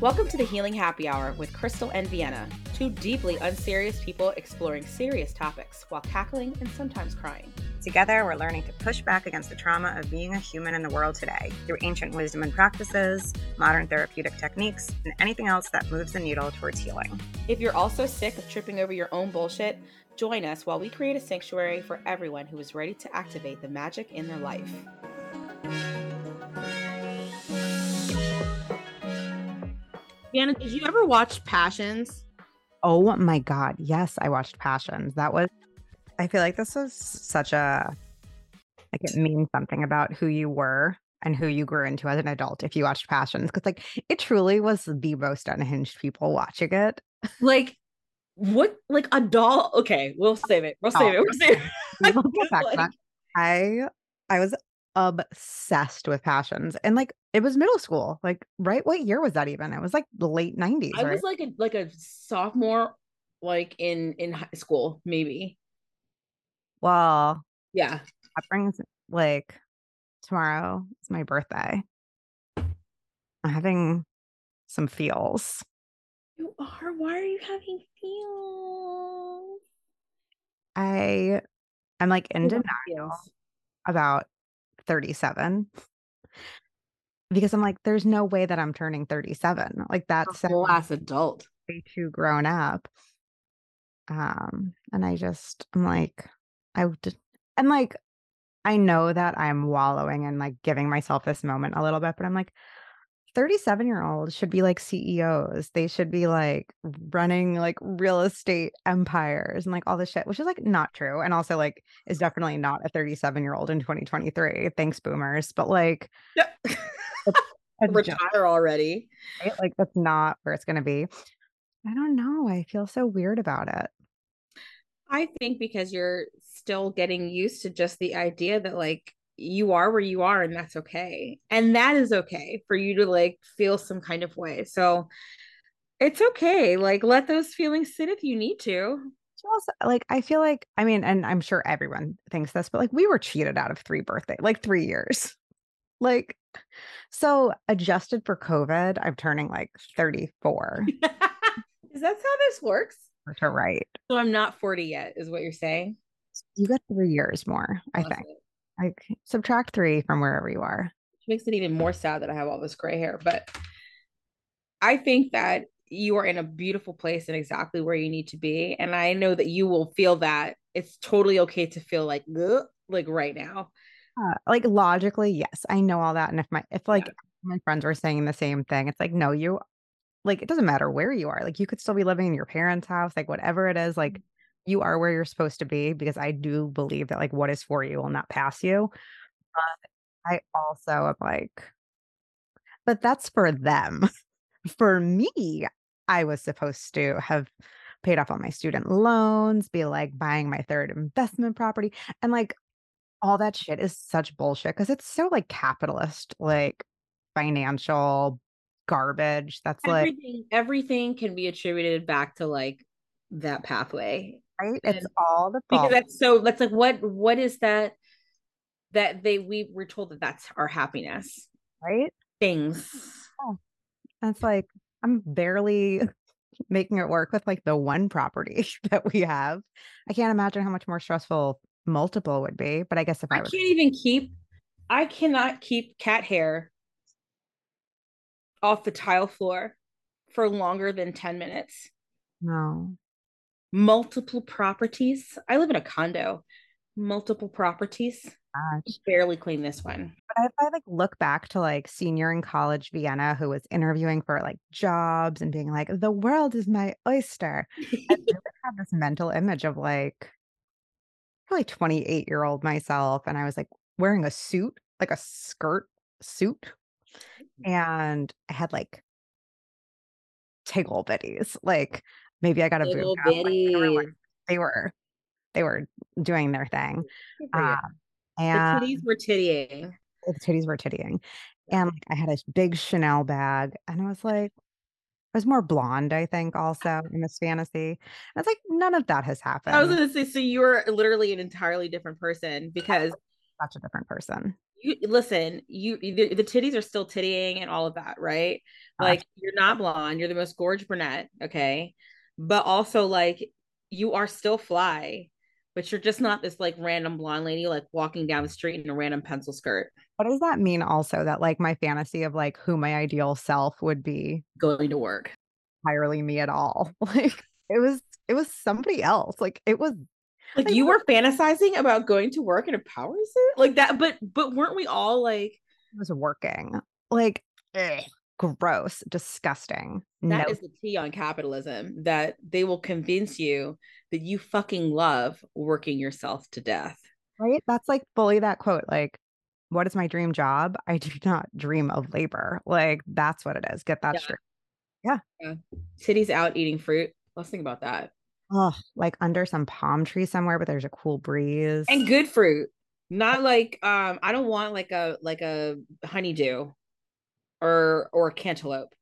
Welcome to the Healing Happy Hour with Crystal and Vienna, two deeply unserious people exploring serious topics while cackling and sometimes crying. Together, we're learning to push back against the trauma of being a human in the world today through ancient wisdom and practices, modern therapeutic techniques, and anything else that moves the needle towards healing. If you're also sick of tripping over your own bullshit, join us while we create a sanctuary for everyone who is ready to activate the magic in their life. Vienna, did you ever watch Passions? Oh my God. Yes, I watched Passions. That was, I feel like this was such a, like it means something about who you were and who you grew into as an adult if you watched Passions. Cause like it truly was the most unhinged people watching it. Like, what, like a doll? Okay, we'll save it. We'll save it. We'll save it. We'll get back. I, I was obsessed with passions and like it was middle school like right what year was that even? It was like the late 90s i right? was like a like a sophomore like in in high school maybe. Well yeah. that brings like tomorrow is my birthday. I'm having some feels. You are? Why are you having feels? I i'm like in denial about 37 because I'm like, there's no way that I'm turning 37. Like that's a last adult. Way too grown up. Um, and I just I'm like, I would and like I know that I'm wallowing and like giving myself this moment a little bit, but I'm like, 37 year olds should be like CEOs. They should be like running like real estate empires and like all this shit, which is like not true. And also like is definitely not a 37 year old in 2023. Thanks, boomers. But like yeah. retire already. Right? Like that's not where it's gonna be. I don't know. I feel so weird about it. I think because you're still getting used to just the idea that like you are where you are and that's okay. And that is okay for you to like feel some kind of way. So it's okay. Like let those feelings sit if you need to. Also, like i feel like i mean and i'm sure everyone thinks this but like we were cheated out of three birthday like three years. Like so adjusted for covid i'm turning like 34 is that how this works? To right. So i'm not 40 yet is what you're saying? You got three years more i think like subtract three from wherever you are. Which makes it even more sad that I have all this gray hair. But I think that you are in a beautiful place and exactly where you need to be. And I know that you will feel that it's totally okay to feel like like right now. Uh, like logically, yes, I know all that. And if my if like yeah. my friends were saying the same thing, it's like, no, you like it doesn't matter where you are. Like you could still be living in your parents' house, like whatever it is, like you are where you're supposed to be because I do believe that like what is for you will not pass you. But I also am like, but that's for them. for me, I was supposed to have paid off all my student loans, be like buying my third investment property. And like all that shit is such bullshit because it's so like capitalist, like financial garbage. That's everything, like everything can be attributed back to like that pathway right? It's all the fault. because that's so that's like what what is that that they we were told that that's our happiness, right? Things. Oh, that's like I'm barely making it work with like the one property that we have. I can't imagine how much more stressful multiple would be. But I guess if I, I can't even keep, I cannot keep cat hair off the tile floor for longer than 10 minutes. No multiple properties. I live in a condo, multiple properties. Gosh. Barely clean this one. But if I like look back to like senior in college Vienna, who was interviewing for like jobs and being like, the world is my oyster. I really have this mental image of like probably 28 year old myself. And I was like wearing a suit, like a skirt suit. Mm-hmm. And I had like tickle bitties, like maybe I got a job. Like, they, were, they were they were doing their thing. Um, and the titties were tittying. The titties were tittying. And like, I had a big Chanel bag, and I was like, I was more blonde, I think, also in this fantasy. And it's like none of that has happened. I was gonna say, so you were literally an entirely different person because such a different person. you listen, you the, the titties are still tittying and all of that, right? Like you're not blonde, you're the most gorgeous brunette, okay? But also like you are still fly, but you're just not this like random blonde lady like walking down the mm-hmm. street in a random pencil skirt. What does that mean also that like my fantasy of like who my ideal self would be going to work entirely me at all? Like it was it was somebody else. Like it was like you were fantasizing about going to work in a power suit like that but but weren't we all like it was working like ugh, gross disgusting. That no. is the tea on capitalism that they will convince you that you fucking love working yourself to death. Right? That's like fully that quote like what is my dream job? I do not dream of labor. Like that's what it is. Get that yeah. straight. Yeah. yeah. Titties out eating fruit. Let's think about that. Oh, like under some palm tree somewhere, but there's a cool breeze. And good fruit. Not like um I don't want like a like a honeydew or or cantaloupe.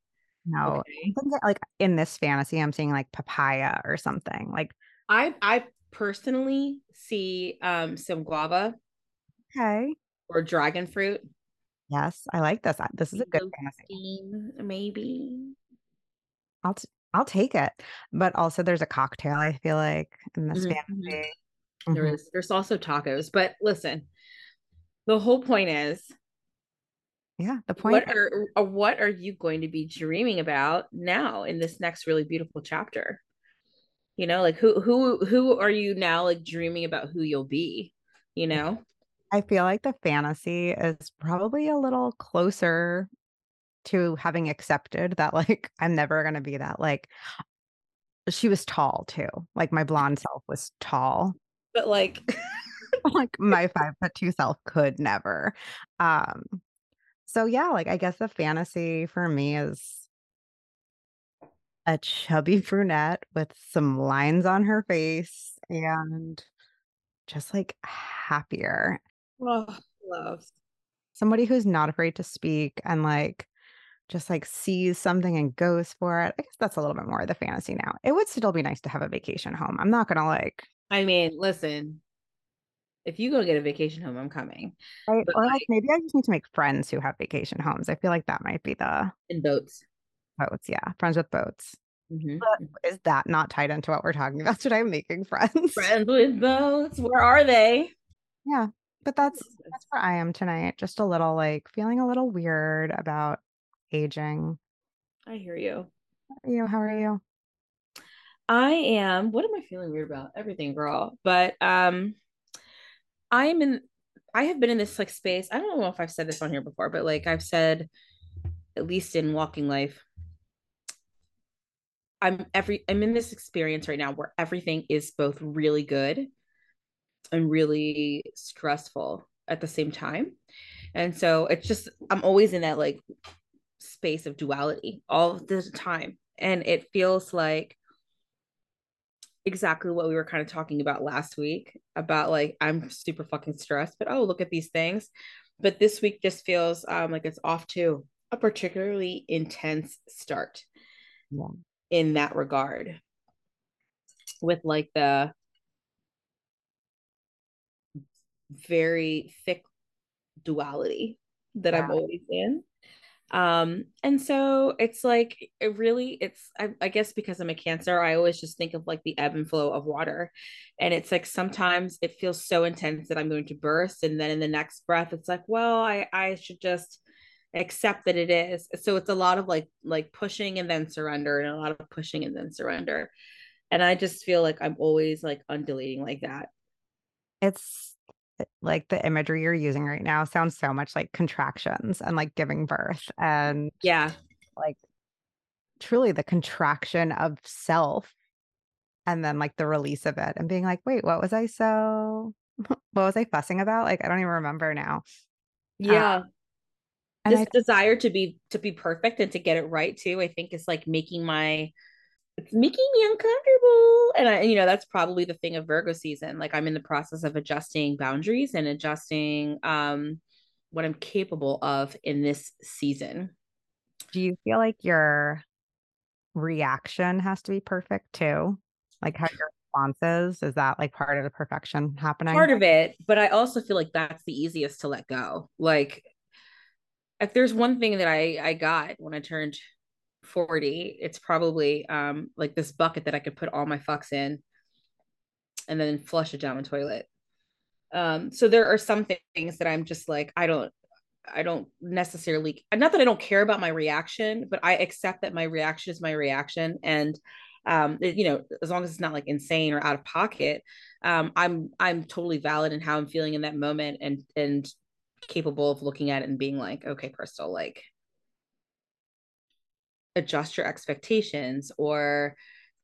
No. Okay. like in this fantasy I'm seeing like papaya or something. Like I I personally see um some guava. Okay. Or dragon fruit. Yes, I like this. This is a good fantasy. Maybe. I'll t- I'll take it. But also there's a cocktail, I feel like, in this mm-hmm. fantasy. Mm-hmm. There mm-hmm. is. There's also tacos. But listen, the whole point is yeah, the point what are uh, what are you going to be dreaming about now in this next really beautiful chapter? You know, like who who who are you now like dreaming about who you'll be, you know? I feel like the fantasy is probably a little closer to having accepted that like I'm never going to be that like she was tall too. Like my blonde self was tall. But like like my five foot two self could never. Um so yeah, like I guess the fantasy for me is a chubby brunette with some lines on her face and just like happier. Oh, love. Somebody who's not afraid to speak and like just like sees something and goes for it. I guess that's a little bit more of the fantasy now. It would still be nice to have a vacation home. I'm not gonna like. I mean, listen, if you go get a vacation home, I'm coming. Right? But or like, like maybe I just need to make friends who have vacation homes. I feel like that might be the in boats. Boats, yeah, friends with boats. Mm-hmm. Is that not tied into what we're talking about today? Making friends. Friends with boats. Where are they? Yeah, but that's that's where I am tonight. Just a little like feeling a little weird about aging. I hear you. You, how are you? I am. What am I feeling weird about? Everything, girl. But um, I'm in. I have been in this like space. I don't know if I've said this on here before, but like I've said, at least in walking life, I'm every. I'm in this experience right now where everything is both really good and really stressful at the same time. And so it's just I'm always in that like space of duality all the time. And it feels like exactly what we were kind of talking about last week about like I'm super fucking stressed, but oh, look at these things. But this week just feels um, like it's off to a particularly intense start yeah. in that regard with like the very thick duality that yeah. I'm always in um and so it's like it really it's I, I, guess because i'm a cancer i always just think of like the ebb and flow of water. And it's like sometimes it feels so intense that i'm going to burst and then in the next breath it's like well i i should just accept that it is. So it's a lot of like like pushing and then surrender and a lot of pushing and then surrender. And i just feel like i'm always like undulating like that. It's like the imagery you're using right now sounds so much like contractions and like giving birth and yeah. like truly the contraction of self and then like the release of it and being like wait what was i so what was i fussing about? Like i don't even remember now. Yeah. um, this I, desire to be to be perfect and to get it right too i think is like making my it's making me uncomfortable. And I, you know, that's probably the thing of Virgo season. Like I'm in the process of adjusting boundaries and adjusting um what I'm capable of in this season. Do you feel like your reaction has to be perfect too? Like how you're responses? Is that like part of the perfection happening? Part of it, but I also feel like that's the easiest to let go. Like if there's one thing that I I got when I turned 40, it's probably um like this bucket that I could put all my fucks in and then flush it down the toilet. Um so there are some things that I'm just like I don't I don't necessarily not that I don't care about my reaction, but I accept that my reaction is my reaction and um it, you know as long as it's not like insane or out of pocket um i'm i'm totally valid in how i'm feeling in that moment and and capable of looking at it and being like okay crystal like adjust your expectations or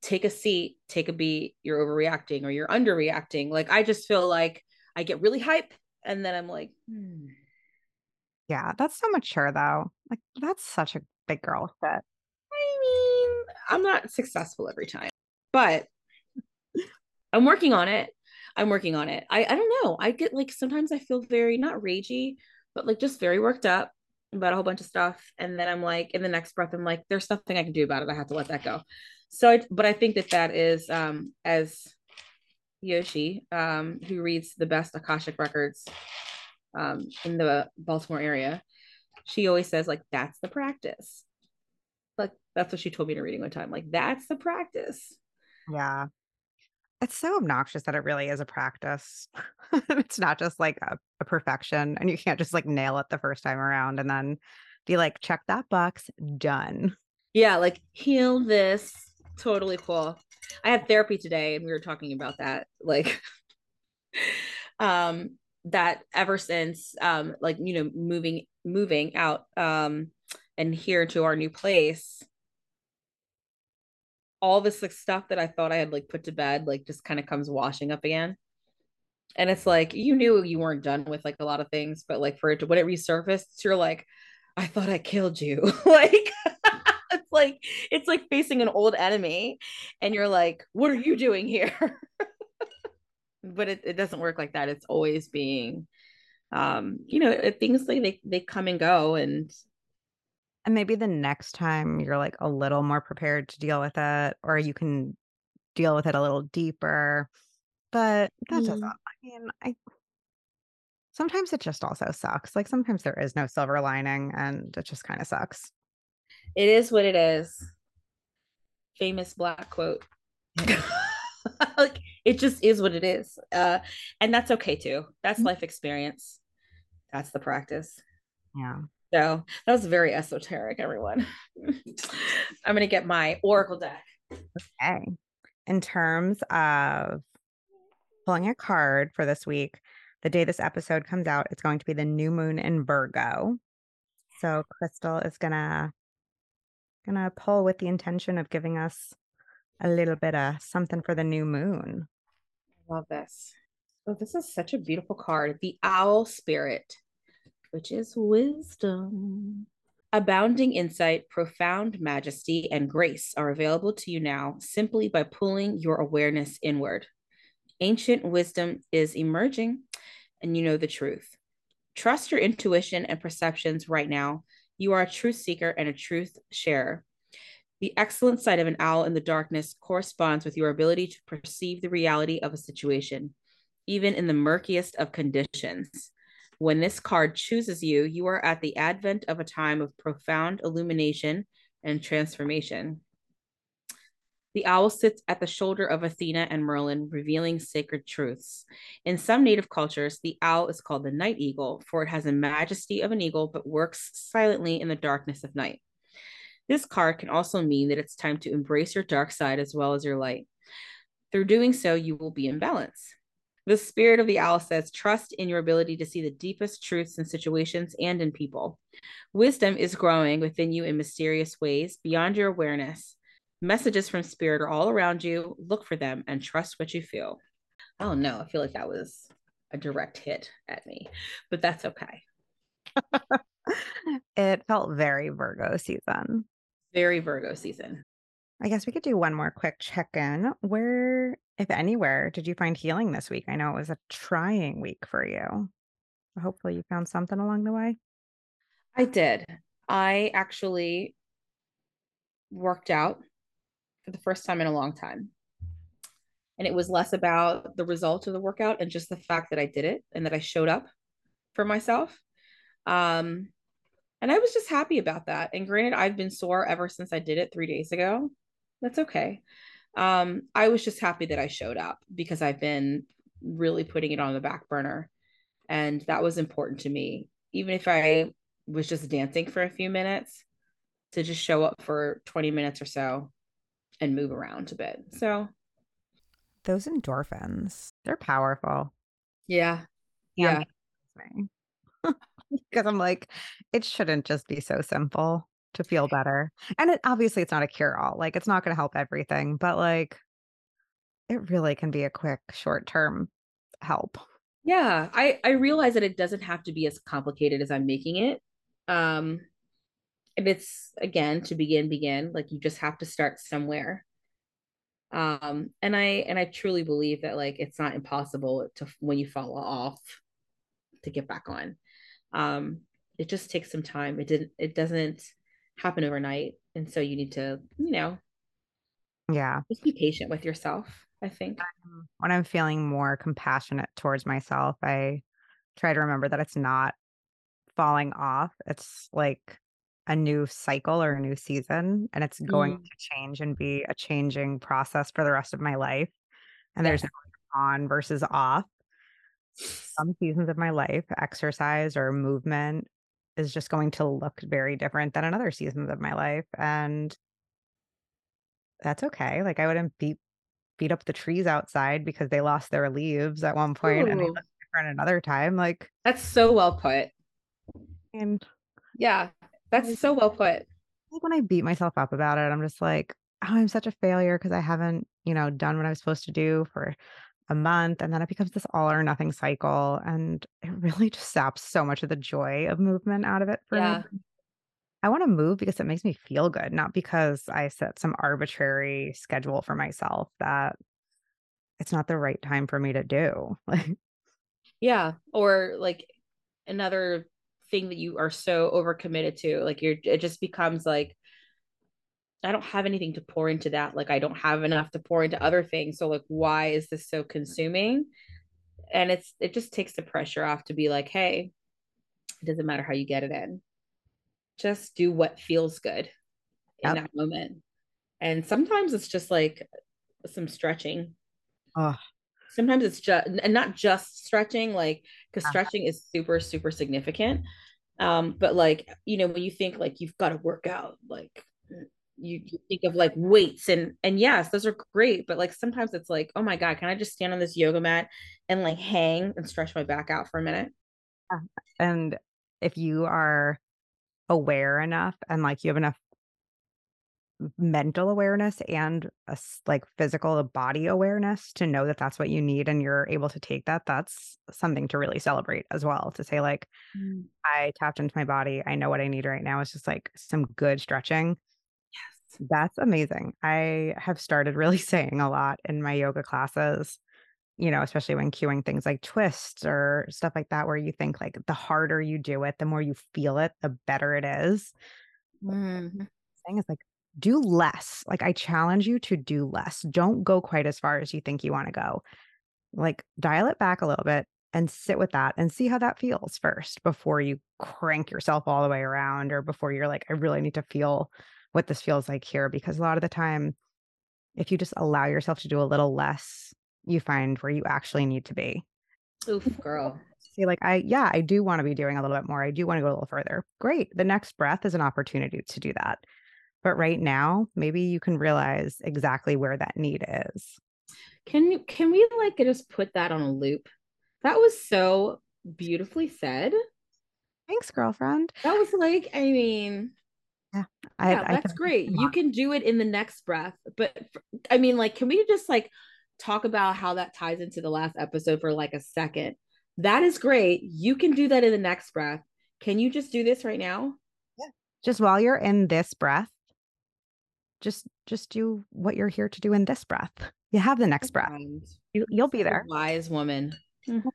take a seat take a beat you're overreacting or you're underreacting. Like i just feel like i get really hype and then i'm like hmm. yeah that's so mature though. Like that's such a big girl fit i mean i'm not successful every time but i'm working on it. I'm working on it. I i don't know. I get like sometimes i feel very not ragey but like just very worked up about a whole bunch of stuff. And then i'm like in the next breath i'm like there's nothing i can do about it. I have to let that go. So I, but i think that that is um as yoshi um who reads the best akashic records um in the baltimore area she always says like that's the practice. Like that's what she told me in a reading one time. Like that's the practice. Yeah it's so obnoxious that it really is a practice. it's not just like a, a, perfection, and you can't just like nail it the first time around and then be like, check that box, done. Yeah, like heal this. Totally cool. I have therapy today, and we were talking about that. Like, um, that ever since, um, like you know, moving moving out, um, and here to our new place, all this like stuff that I thought I had like put to bed like just kind of comes washing up again. And it's like you knew you weren't done with like a lot of things, but like for it to when it resurfaced, you're like, I thought I killed you. like it's like it's like facing an old enemy and you're like, what are you doing here? but it, it doesn't work like that. It's always being um, you know, things like they they come and go and and maybe the next time you're, like, a little more prepared to deal with it, or you can deal with it a little deeper, but that doesn't Mm. I mean, I sometimes it just also sucks, like, sometimes there is no silver lining, and it just kinda sucks. It is what it is. Famous black quote. Like, it just is what it is, uh, and that's okay too. That's Mm. life experience. That's the practice. Yeah. So that was very esoteric, everyone. I'm gonna get my oracle deck. Okay. In terms of pulling a card for this week, the day this episode comes out, it's going to be the new moon in Virgo. So Crystal is gonna gonna pull with the intention of giving us a little bit of something for the new moon. I love this. So this is such a beautiful card. The owl spirit, which is wisdom. Abounding insight, profound majesty, and grace are available to you now simply by pulling your awareness inward. Ancient wisdom is emerging, and you know the truth. Trust your intuition and perceptions right now. You are a truth seeker and a truth sharer. The excellent sight of an owl in the darkness corresponds with your ability to perceive the reality of a situation, even in the murkiest of conditions. When this card chooses you, you are at the advent of a time of profound illumination and transformation. The owl sits at the shoulder of Athena and Merlin, revealing sacred truths. In some native cultures, the owl is called the night eagle, for it has the majesty of an eagle but works silently in the darkness of night. This card can also mean that it's time to embrace your dark side as well as your light. Through doing so, you will be in balance. The spirit of the owl says, trust in your ability to see the deepest truths in situations and in people. Wisdom is growing within you in mysterious ways beyond your awareness. Messages from spirit are all around you. Look for them and trust what you feel. Oh no, I feel like that was a direct hit at me, but that's okay. it felt very Virgo season. Very Virgo season. I guess we could do one more quick check in. Where, if anywhere, did you find healing this week? I know it was a trying week for you. Hopefully, you found something along the way. I did. I actually worked out for the first time in a long time. and it was less about the result of the workout and just the fact that I did it and that I showed up for myself. Um, and I was just happy about that. And granted, I've been sore ever since I did it three days ago. That's okay. Um, I was just happy that I showed up because I've been really putting it on the back burner. And that was important to me. Even if I was just dancing for a few minutes, to just show up for 20 minutes or so and move around a bit. So those endorphins, they're powerful. Yeah. Yeah. Because I'm like, it shouldn't just be so simple to feel better. And it obviously it's not a cure all. Like it's not going to help everything, but like it really can be a quick short term help. Yeah, I I realize that it doesn't have to be as complicated as I'm making it. Um and it's again to begin begin like you just have to start somewhere um and i and i truly believe that like it's not impossible to when you fall off to get back on um it just takes some time it didn't it doesn't happen overnight and so you need to you know yeah just be patient with yourself i think when i'm feeling more compassionate towards myself i try to remember that it's not falling off it's like a new cycle or a new season and it's going mm. to change and be a changing process for the rest of my life. And there's no on versus off. Some seasons of my life, exercise or movement is just going to look very different than another seasons of my life. And that's okay. Like I wouldn't beat beat up the trees outside because they lost their leaves at one point and they look different another time. Like that's so well put. And yeah, that's so well put. Like when I beat myself up about it, I'm just like, oh, I'm such a failure because I haven't, you know, done what I was supposed to do for a month. And then it becomes this all or nothing cycle. And it really just saps so much of the joy of movement out of it for yeah. me. I want to move because it makes me feel good, not because I set some arbitrary schedule for myself that it's not the right time for me to do. Like, yeah. Or like another thing that you are so overcommitted to like you're it just becomes like I don't have anything to pour into that. Like I don't have enough to pour into other things. So like why is this so consuming? And it's it just takes the pressure off to be like, hey, it doesn't matter how you get it in. Just do what feels good in that moment. And sometimes it's just like some stretching. Oh. Sometimes it's just and not just stretching, like because stretching is super, super significant. Um, but like, you know, when you think like you've got to work out, like you, you think of like weights and and yes, those are great, but like sometimes it's like, oh my God, can I just stand on this yoga mat and like hang and stretch my back out for a minute? And if you are aware enough and like you have enough mental awareness and a like physical body awareness to know that that's what you need and you're able to take that that's something to really celebrate as well to say like mm. i tapped into my body i know what i need right now it's just like some good stretching that's amazing i have started really saying a lot in my yoga classes you know especially when cueing things like twists or stuff like that where you think like the harder you do it the more you feel it the better it is mm. saying is like do less. Like I challenge you to do less. Don't go quite as far as you think you want to go. Like dial it back a little bit and sit with that and see how that feels first before you crank yourself all the way around or before you're like, I really need to feel what this feels like here. Because a lot of the time, if you just allow yourself to do a little less, you find where you actually need to be. Oof, girl. See, like, I, yeah, I do want to be doing a little bit more. I do want to go a little further. Great. The next breath is an opportunity to do that. But right now, maybe you can realize exactly where that need is. Can you can we like just put that on a loop? That was so beautifully said. Thanks, girlfriend. That was like, I mean, yeah, I, yeah that's I great. You can do it in the next breath, but I mean, like, can we just like talk about how that ties into the last episode for like a second? That is great. You can do that in the next breath. Can you just do this right now? Yeah. Just while you're in this breath, just just do what you're here to do in this breath. You have the next breath. You, will be there. Wise woman. Mm-hmm.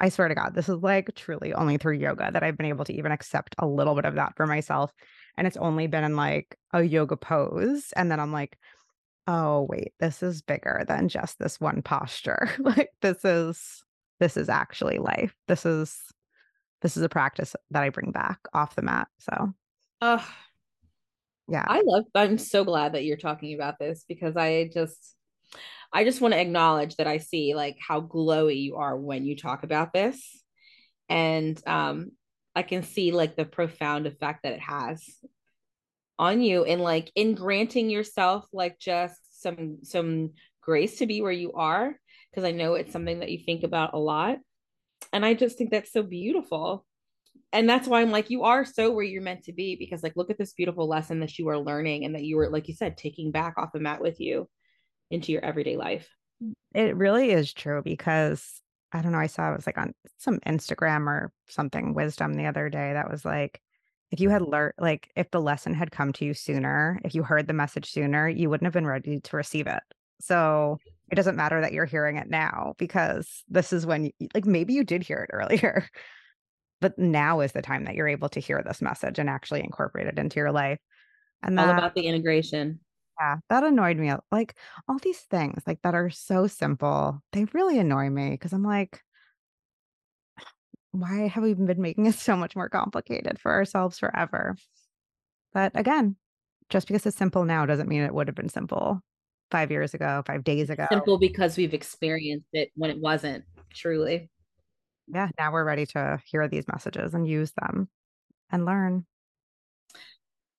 I swear to God, this is like truly only through yoga that I've been able to even accept a little bit of that for myself. And it's only been in like a yoga pose. And then I'm like, oh wait, this is bigger than just this one posture. like this is this is actually life. This is this is a practice that I bring back off the mat. So uh, yeah. I love I'm so glad that you're talking about this because I just I just want to acknowledge that I see like how glowy you are when you talk about this. And um I can see like the profound effect that it has on you and like in granting yourself like just some some grace to be where you are because I know it's something that you think about a lot. And I just think that's so beautiful. And that's why I'm like, you are so where you're meant to be because, like, look at this beautiful lesson that you are learning and that you were, like you said, taking back off the mat with you into your everyday life. It really is true because I don't know, I saw it was like on some Instagram or something wisdom the other day that was like, if you had learned, like, if the lesson had come to you sooner, if you heard the message sooner, you wouldn't have been ready to receive it. So it doesn't matter that you're hearing it now because this is when, you, like, maybe you did hear it earlier, but now is the time that you're able to hear this message and actually incorporate it into your life. And all about the integration. Yeah, that annoyed me. Like all these things like that are so simple, they really annoy me because I'm like, why have we been making it so much more complicated for ourselves forever? But again, just because it's simple now doesn't mean it would have been simple five years ago, five days ago. Simple because we've experienced it when it wasn't truly. Yeah, now we're ready to hear these messages and use them and learn.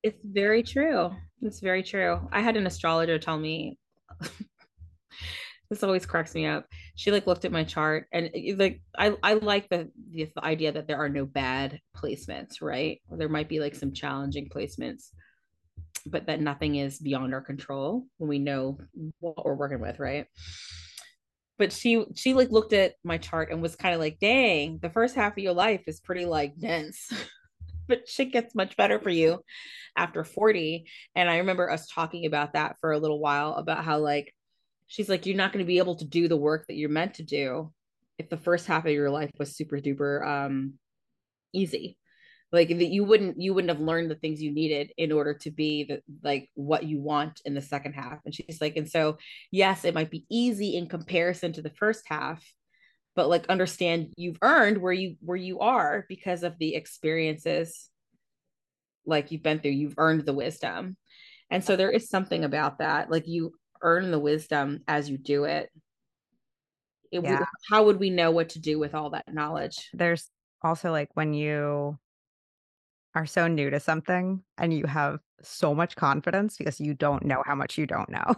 It's very true. It's very true. I had an astrologer tell me this always cracks me up. She like looked at my chart and eh, eh, like I I like the, the the idea that there are no bad placements, right? There might be like some challenging placements, but that nothing is beyond our control when we know what we're working with, right? But she she like looked at my chart and was kind of like, "Dang, the first half of your life is pretty like dense." but shit gets much better for you after 40 and i remember us talking about that for a little while about how like she's like, you're not going to be able to do the work that you're meant to do if the first half of your life was super duper um, easy. Like that you wouldn't you wouldn't have learned the things you needed in order to be the like what you want in the second half. And she's like, and so yes, it might be easy in comparison to the first half, but like understand you've earned where you where you are because of the experiences like you've been through you've earned the wisdom and so there is something about that like you earn the wisdom as you do it, it yeah. how would we know what to do with all that knowledge? There's also like when you are so new to something and you have so much confidence because you don't know how much you don't know.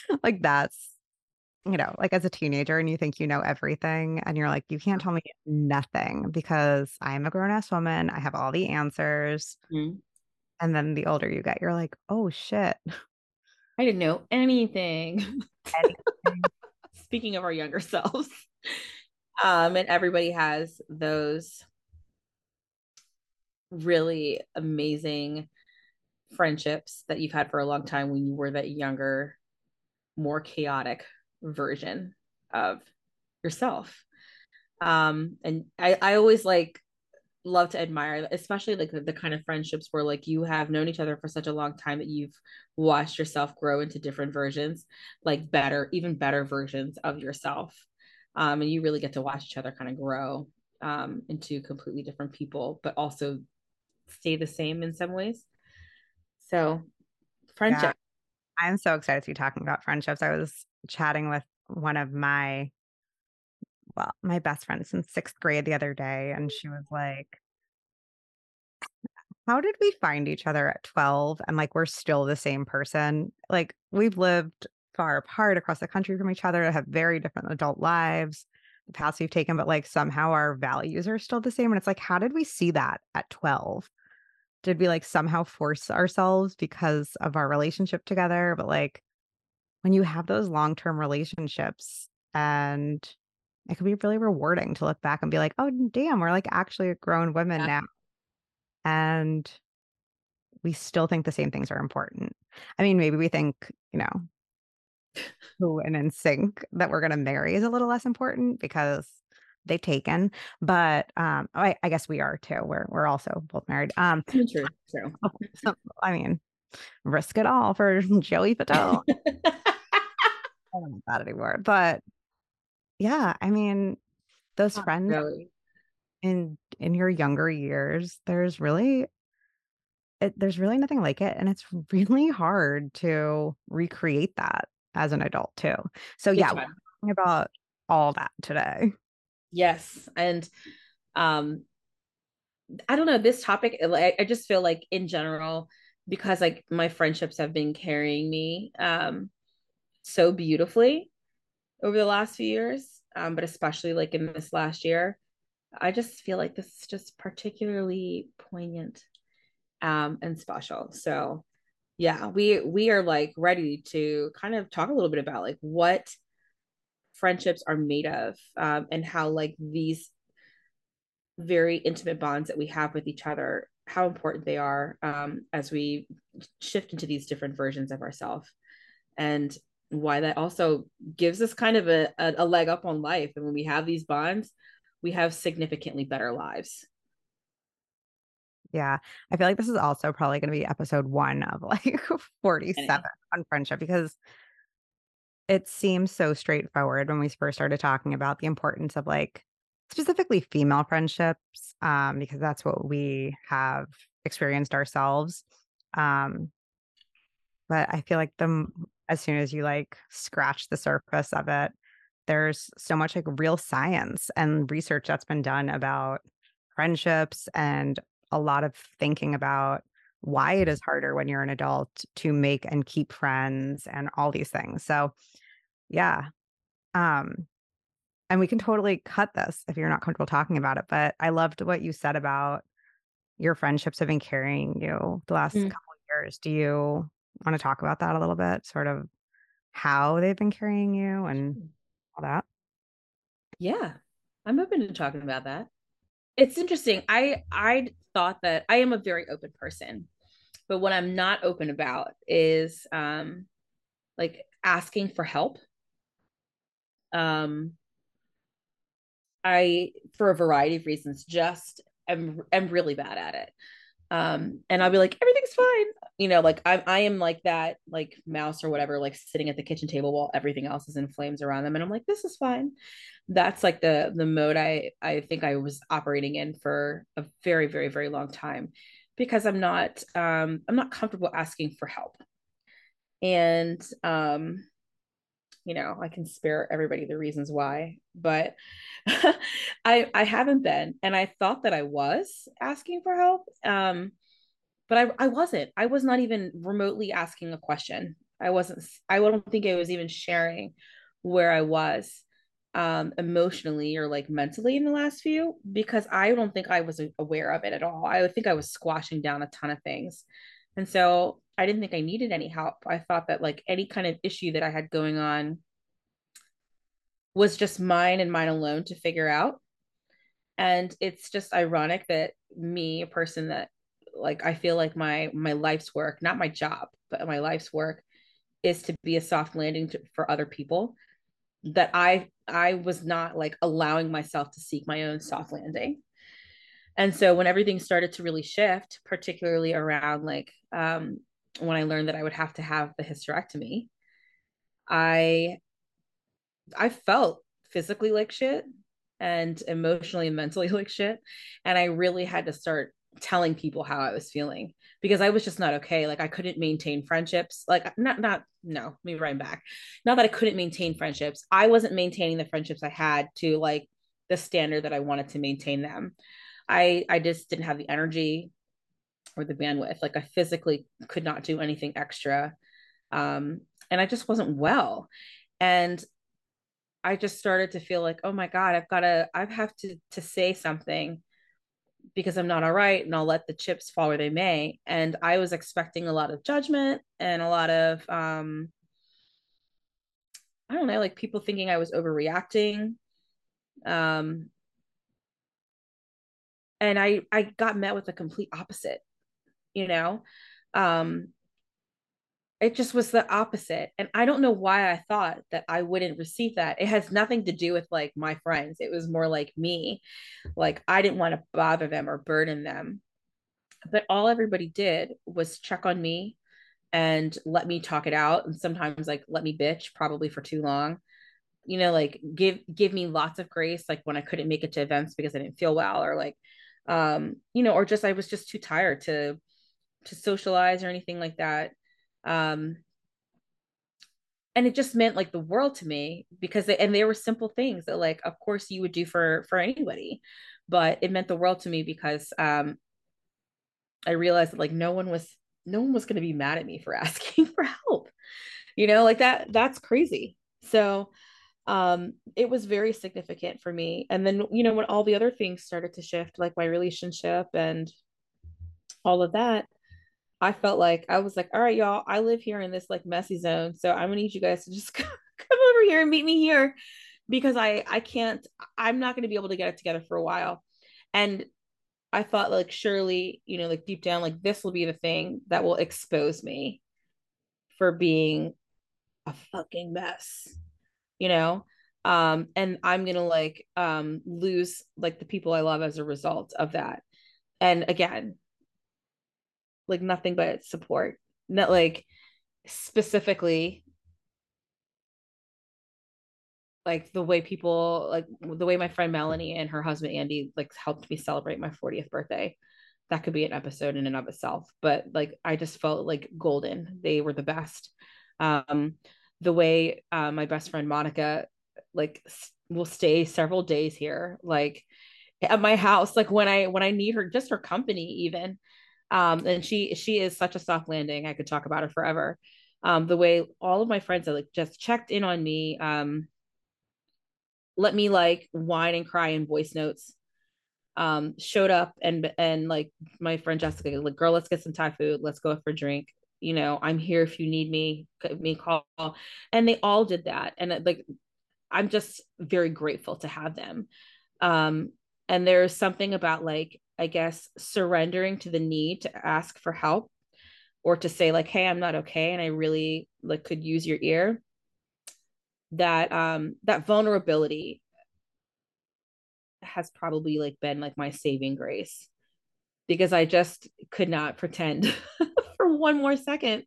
like that's you know, like as a teenager and you think you know everything and you're like, you can't tell me nothing because I'm a grown ass woman. I have all the answers. Mm-hmm. And then the older you get, you're like, oh shit. I didn't know anything. anything. Speaking of our younger selves. Um, and everybody has those really amazing friendships that you've had for a long time when you were that younger, more chaotic version of yourself. Um, and I, I always like love to admire especially like the, the, kind of friendships where like you have known each other for such a long time that you've watched yourself grow into different versions like better even better versions of yourself um, and you really get to watch each other kind of grow um, into completely different people but also stay the same in some ways so friendship. I'm so excited to be talking about friendships i was chatting with one of my well, my best friend since sixth grade the other day, and she was like, How did we find each other at 12 and like we're still the same person? Like we've lived far apart across the country from each other, have very different adult lives, the paths we've taken, but like somehow our values are still the same. And it's like, how did we see that at 12? Did we like somehow force ourselves because of our relationship together? But like when you have those long term relationships and it could be really rewarding to look back and be like, oh, damn, we're like actually grown women yeah. now. And we still think the same things are important. I mean, maybe we think, you know, who and NSYNC that we're going to marry is a little less important because they've taken, but um, I, I guess we are too. We're we're also both married. Um, true, true. So, I mean, risk it all for Joey Fatone. I don't want that anymore. But yeah, I mean, those Not friends really. in in your younger years, there's really it, there's really nothing like it, and it's really hard to recreate that as an adult too. So Big yeah, we're talking about all that today. Yes. And um I don't know, this topic like I just feel like in general because like my friendships have been carrying me um so beautifully over the last few years, um but especially like in this last year, I just feel like this is just particularly poignant um and special. So yeah, we we are like ready to kind of talk a little bit about like what friendships are made of um, and how like these very intimate bonds that we have with each other how important they are um, as we shift into these different versions of ourselves and why that also gives us kind of a, a, leg up on life. And when we have these bonds we have significantly better lives. Yeah. I feel like this is also probably going to be episode 1 of like 47 on friendship because it seems so straightforward when we first started talking about the importance of like specifically female friendships um because that's what we have experienced ourselves. Um but I feel like the as soon as you like scratch the surface of it there's so much like real science and research that's been done about friendships and a lot of thinking about why it is harder when you're an adult to make and keep friends and all these things. So, yeah. Um and we can totally cut this if you're not comfortable talking about it, but I loved what you said about your friendships have been carrying you the last Mm. couple of years. Do you want to talk about that a little bit? Sort of how they've been carrying you and all that? yeah i'm open to talking about that it's interesting i i thought that i am a very open person but what i'm not open about is um like asking for help um I, for a variety of reasons, just am am really bad at it. Um, and I'll be like, everything's fine. You know, like I'm, I am like that, like mouse or whatever, like sitting at the kitchen table while everything else is in flames around them. And I'm like, this is fine. That's like the the mode I I think I was operating in for a very, very, very long time because I'm not um I'm not comfortable asking for help. And um you know, I can spare everybody the reasons why, but I I haven't been, and I thought that I was asking for help, um, but I I wasn't. I was not even remotely asking a question. I wasn't. I don't think I was even sharing where I was um emotionally or like mentally in the last few because I don't think I was aware of it at all. I think I was squashing down a ton of things. And so I didn't think I needed any help. I thought that like any kind of issue that I had going on was just mine and mine alone to figure out. And it's just ironic that me, a person that like I feel like my my life's work, not my job, but my life's work is to be a soft landing to, for other people that I I was not like allowing myself to seek my own soft landing. And so when everything started to really shift, particularly around like um when I learned that I would have to have the hysterectomy, I I felt physically like shit and emotionally and mentally like shit. And I really had to start telling people how I was feeling because I was just not okay. Like I couldn't maintain friendships. Like not not no, me rhyme back. Not that I couldn't maintain friendships. I wasn't maintaining the friendships I had to like the standard that I wanted to maintain them. I I just didn't have the energy or the bandwidth. Like I physically could not do anything extra. Um and I just wasn't well. And I just started to feel like, oh my God, I've got to, I have to to say something because I'm not all right and I'll let the chips fall where they may. And I was expecting a lot of judgment and a lot of um I don't know, like people thinking I was overreacting. Um and I I got met with a complete opposite, you know. Um it just was the opposite and i don't know why i thought that i wouldn't receive that. It has nothing to do with like my friends. It was more like me. Like i didn't want to bother them or burden them. But all everybody did was check on me and let me talk it out and sometimes like let me bitch probably for too long. You know like give give me lots of grace like when i couldn't make it to events because i didn't feel well or like um you know or just i was just too tired to to socialize or anything like that um and it just meant like the world to me because they, and they were simple things that like of course you would do for for anybody but it meant the world to me because um i realized that like no one was no one was going to be mad at me for asking for help. You know like that that's crazy. So um it was very significant for me. And then you know when all the other things started to shift like my relationship and all of that i felt like i was like all right y'all i live here in this like messy zone so i'm gonna need you guys to just come over here and meet me here because i i can't i'm not gonna be able to get it together for a while. And i thought like surely you know like deep down like this will be the thing that will expose me for being a fucking mess you know? Um and i'm gonna like um lose like the people i love as a result of that. And again like nothing but support. Not like specifically like the way people like the way my friend melanie and her husband andy like helped me celebrate my 40th birthday. That could be an episode in and of itself but like i just felt like golden. They were the best. Um the way uh, my best friend Monica like will stay several days here, like at my house, like when I when I need her, just her company even. Um, and she she is such a soft landing. I could talk about her forever. Um, the way all of my friends like just checked in on me, um, let me like whine and cry in voice notes. Um, showed up and and like my friend Jessica, like, girl, let's get some Thai food. Let's go for a drink you know i'm here if you need me me call and they all did that and uh, like i'm just very grateful to have them um and there's something about like i guess surrendering to the need to ask for help or to say like hey i'm not okay and i really like could use your ear that um that vulnerability has probably like been like my saving grace because i just could not pretend for one more second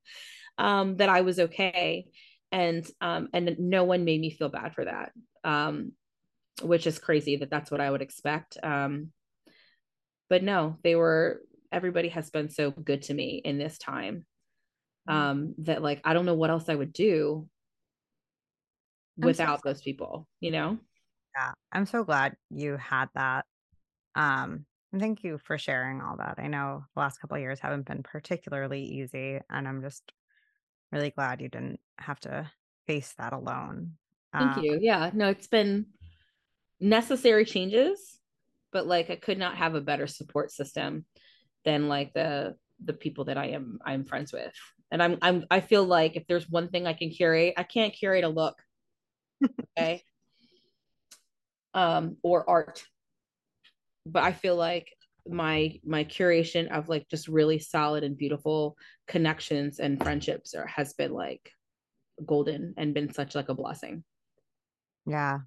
um, that I was okay. And um, and no one made me feel bad for that, um, which is crazy that that's what I would expect. Um, but no, they were. Everybody has been so good to me in this time um, that like I don't know what else I would do without so those people. You know. Yeah, I'm so glad you had that. Um, and thank you for sharing all that. I know the last couple of years haven't been particularly easy, and I'm just really glad you didn't have to face that alone. Thank um, you. Yeah, no, it's been necessary changes, but like I could not have a better support system than like the the people that I am I'm friends with. And I'm I'm I feel like if there's one thing I can curate, I can't curate a look. Okay. um or art but I feel like my my curation of like just really solid and beautiful connections and friendships are, has been like golden and been such like a blessing. Yeah.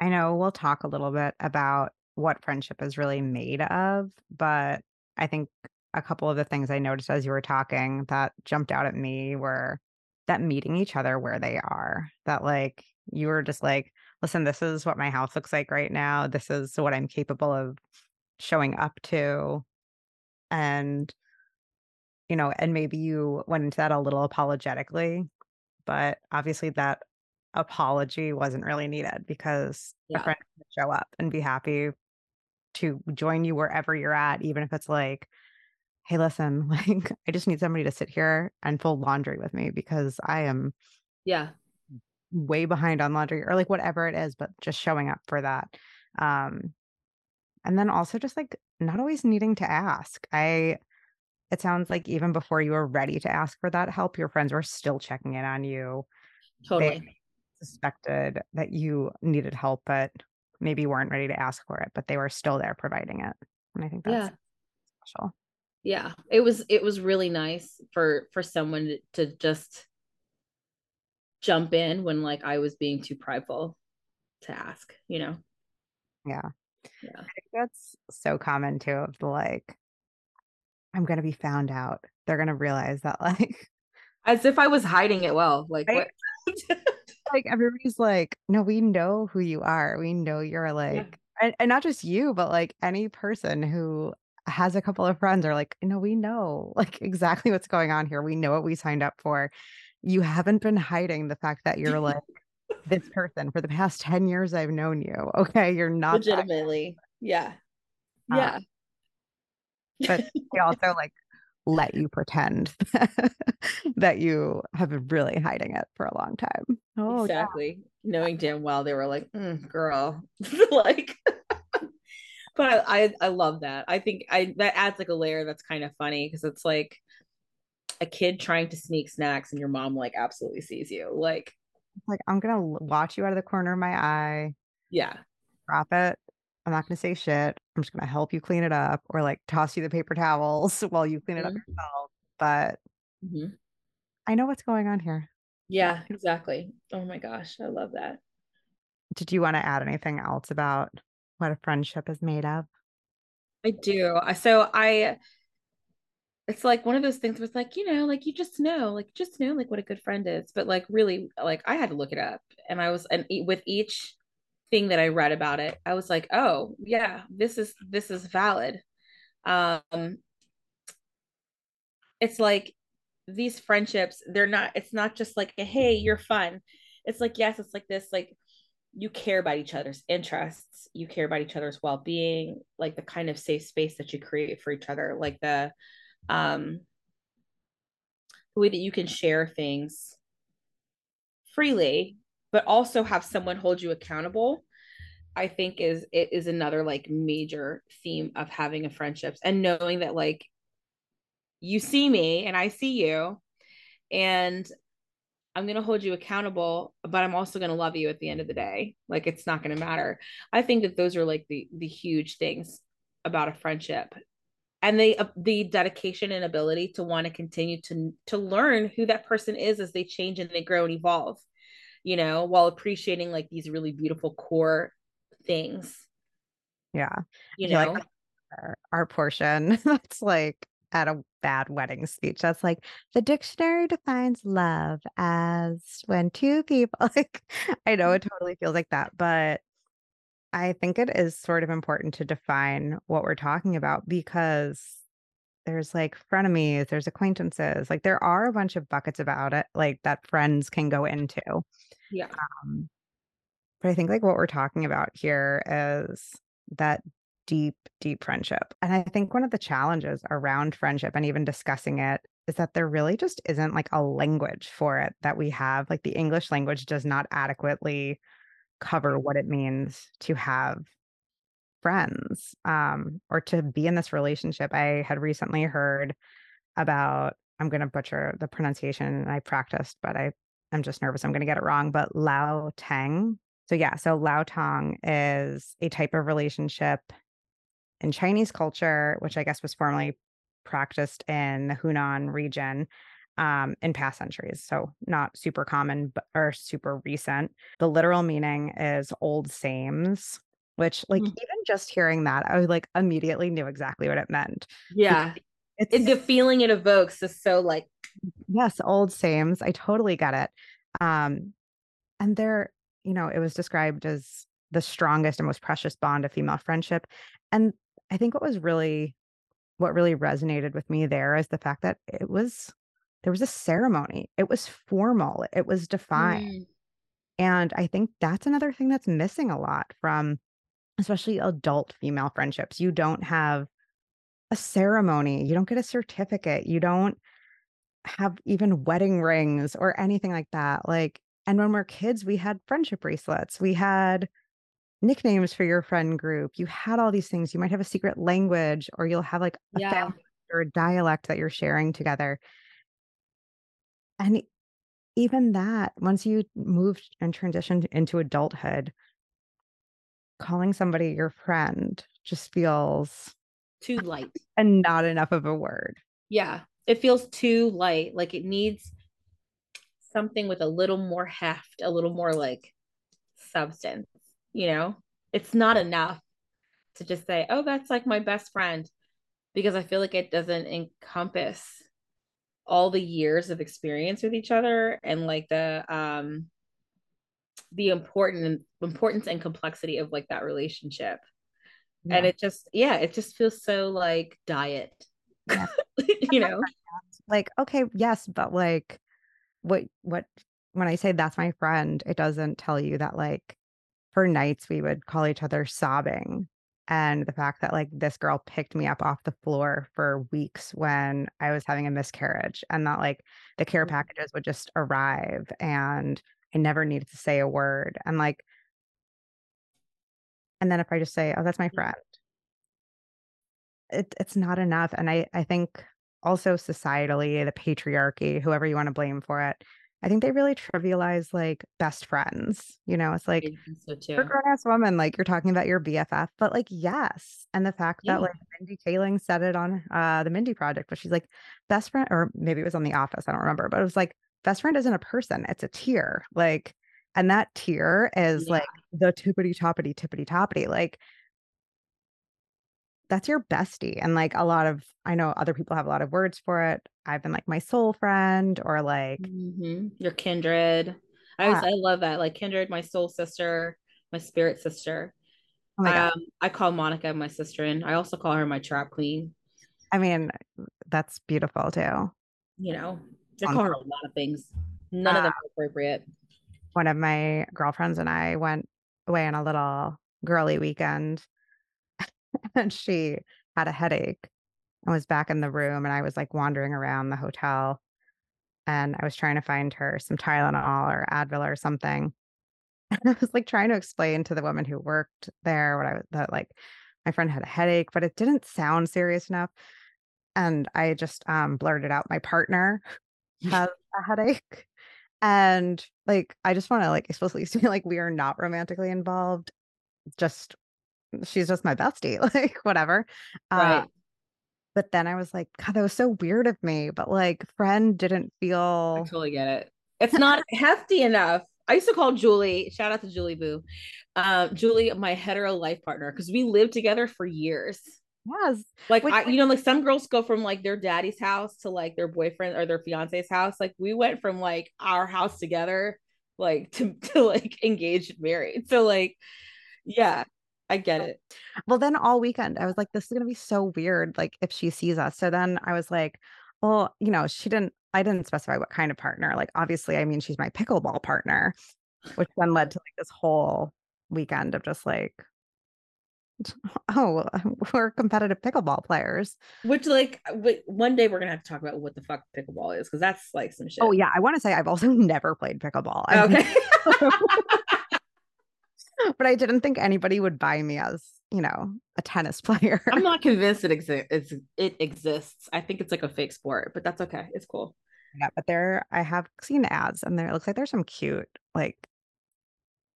I know we'll talk a little bit about what friendship is really made of, but I think a couple of the things I noticed as you were talking that jumped out at me were that meeting each other where they are. That like you were just like, listen, this is what my house looks like right now. This is what I'm capable of showing up to. And, you know, and maybe you went into that a little apologetically, but obviously that apology wasn't really needed because yeah. a friend would show up and be happy to join you wherever you're at, even if it's like, hey, listen, like I just need somebody to sit here and fold laundry with me because I am yeah way behind on laundry or like whatever it is, but just showing up for that. Um, and then also just like not always needing to ask. I, it sounds like even before you were ready to ask for that help, your friends were still checking in on you. Totally. They suspected that you needed help, but maybe weren't ready to ask for it, but they were still there providing it. And I think that's yeah. special. Yeah. It was, it was really nice for, for someone to just jump in when like I was being too prideful to ask, you know? Yeah. Yeah. I think that's so common too of the like, I'm gonna be found out. They're gonna realize that like As if I was hiding it well. Like right? like everybody's like, no, we know who you are. We know you're like, yeah. and, and not just you, but like any person who has a couple of friends are like, no, we know like exactly what's going on here. We know what we signed up for. You haven't been hiding the fact that you're like this person for the past 10 years I've known you. Okay. You're not legitimately. Yeah. Yeah. Um, but they also like let you pretend that you have been really hiding it for a long time. Oh, exactly. Yeah. Knowing damn well they were like, mm, girl, like, but I, I love that. I think I that adds like a layer that's kind of funny because it's like a kid trying to sneak snacks and your mom like absolutely sees you. Like, like I'm gonna watch you out of the corner of my eye. Yeah. Drop it. I'm not gonna say shit. I'm just gonna help you clean it up or like toss you the paper towels while you clean it mm-hmm. up yourself. But mm-hmm. I know what's going on here. Yeah, exactly. Oh my gosh, I love that. Did you want to add anything else about what a friendship is made of? I do. So I it's like one of those things where it's like, you know, like you just know, like just know like what a good friend is. But like really, like I had to look it up. And I was and with each thing that I read about it, I was like, oh yeah, this is this is valid. Um it's like these friendships, they're not, it's not just like a hey, you're fun. It's like, yes, it's like this, like you care about each other's interests, you care about each other's well-being, like the kind of safe space that you create for each other, like the um, the way that you can share things freely, but also have someone hold you accountable. I think is it is another like major theme of having a friendships and knowing that like you see me and I see you and I'm going to hold you accountable, but I'm also going to love you at the end of the day. Like it's not going to matter. I think that those are like the the huge things about a friendship and the uh, the dedication and ability to want to continue to to learn who that person is as they change and they grow and evolve you know while appreciating like these really beautiful core things. Yeah. You know like our, our portion that's like at a bad wedding speech that's like the dictionary defines love as when two people like i know mm-hmm. it totally feels like that but I think it is sort of important to define what we're talking about because there's like frenemies, there's acquaintances, like there are a bunch of buckets about it, like that friends can go into. Yeah. Um, but I think like what we're talking about here is that deep, deep friendship. And I think one of the challenges around friendship and even discussing it is that there really just isn't like a language for it that we have. Like the English language does not adequately cover what it means to have friends um, or to be in this relationship. I had recently heard about, I'm going to butcher the pronunciation and I practiced, but I, I'm just nervous I'm going to get it wrong, but Laotong. So, yeah, so Laotong is a type of relationship in Chinese culture, which I guess was formerly practiced in the Hunan region um, in past centuries. So not super common but, or super recent. The literal meaning is old sames, which like mm. even just hearing that, I was like immediately knew exactly what it meant. Yeah. It's, it, the feeling it evokes is so like yes, old sames. I totally get it. Um, and there, you know, it was described as the strongest and most precious bond of female friendship. And I think what was really what really resonated with me there is the fact that it was there was a ceremony. It was formal. It was defined. Mm. And I think that's another thing that's missing a lot from especially adult female friendships. You don't have a ceremony, you don't get a certificate, you don't have even wedding rings or anything like that. Like, and when we're kids, we had friendship bracelets, we had nicknames for your friend group, you had all these things. You might have a secret language, or you'll have like a yeah. family or a dialect that you're sharing together. And even that, once you moved and transitioned into adulthood, calling somebody your friend just feels too light and not enough of a word. Yeah, it feels too light. Like it needs something with a little more heft, a little more like substance, you know? It's not enough to just say, oh, that's like my best friend, because I feel like it doesn't encompass all the years of experience with each other and like the um the important importance and complexity of like that relationship yeah. and it just yeah it just feels so like diet yeah. you know like okay yes but like what what when i say that's my friend it doesn't tell you that like for nights we would call each other sobbing and the fact that like this girl picked me up off the floor for weeks when I was having a miscarriage and that like the care mm-hmm. packages would just arrive and I never needed to say a word and like and then if I just say oh that's my friend it, it's not enough and I I think also societally the patriarchy whoever you want to blame for it I think they really trivialize like best friends. You know, it's like so for grown ass woman, like you're talking about your BFF, but like yes, and the fact yeah. that like Mindy Kaling said it on uh the Mindy Project, but she's like best friend, or maybe it was on The Office, I don't remember, but it was like best friend isn't a person, it's a tier, like, and that tier is yeah. like the tippity toppity tippity toppity, like that's your bestie. And like a lot of, I know other people have a lot of words for it. I've been like my soul friend or like mm-hmm. your kindred. I always, I love that. Like kindred, my soul sister, my spirit sister. Oh um, I call Monica my sister, and I also call her my trap queen. I mean, that's beautiful too. You know, I call her a lot of things. None uh, of them are appropriate. One of my girlfriends and I went away on a little girly weekend and she had a headache and was back in the room and I was like wandering around the hotel and I was trying to find her some Tylenol or Advil or something. And I was like trying to explain to the woman who worked there what I was that like my friend had a headache, but it didn't sound serious enough. And I just um blurted out my partner has a headache. And like I just want to like explicitly say like we are not romantically involved. Just she's just my bestie, like whatever. Uh, right. Uh, but then I was like, God, that was so weird of me. But like, friend didn't feel. I totally get it. It's not hefty enough. I used to call Julie. Shout out to Julie Boo, um, Julie, my hetero life partner, because we lived together for years. Yes. Like Which, I, you know, like some girls go from like their daddy's house to like their boyfriend or their fiance's house. Like we went from like our house together, like to to like engaged married. So like, yeah, I get it. Well, then all weekend I was like, this is gonna be so weird, like if she sees us. So then I was like, well, you know, she didn't I didn't specify what kind of partner. Like obviously, I mean, she's my pickleball partner, which then led to like this whole weekend of just like oh, we're competitive pickleball players. Which, like, uh, one day we're gonna have to talk about what the fuck pickleball is because that's like some oh, shit. Oh yeah, I want to say I've also never played pickleball. Okay. but I didn't think anybody would buy me as, you know, a tennis player. I'm not convinced it exists. It exists. I think it's like a fake sport, but that's okay. It's cool. Yeah, but there I have seen ads and there it looks like there's some cute like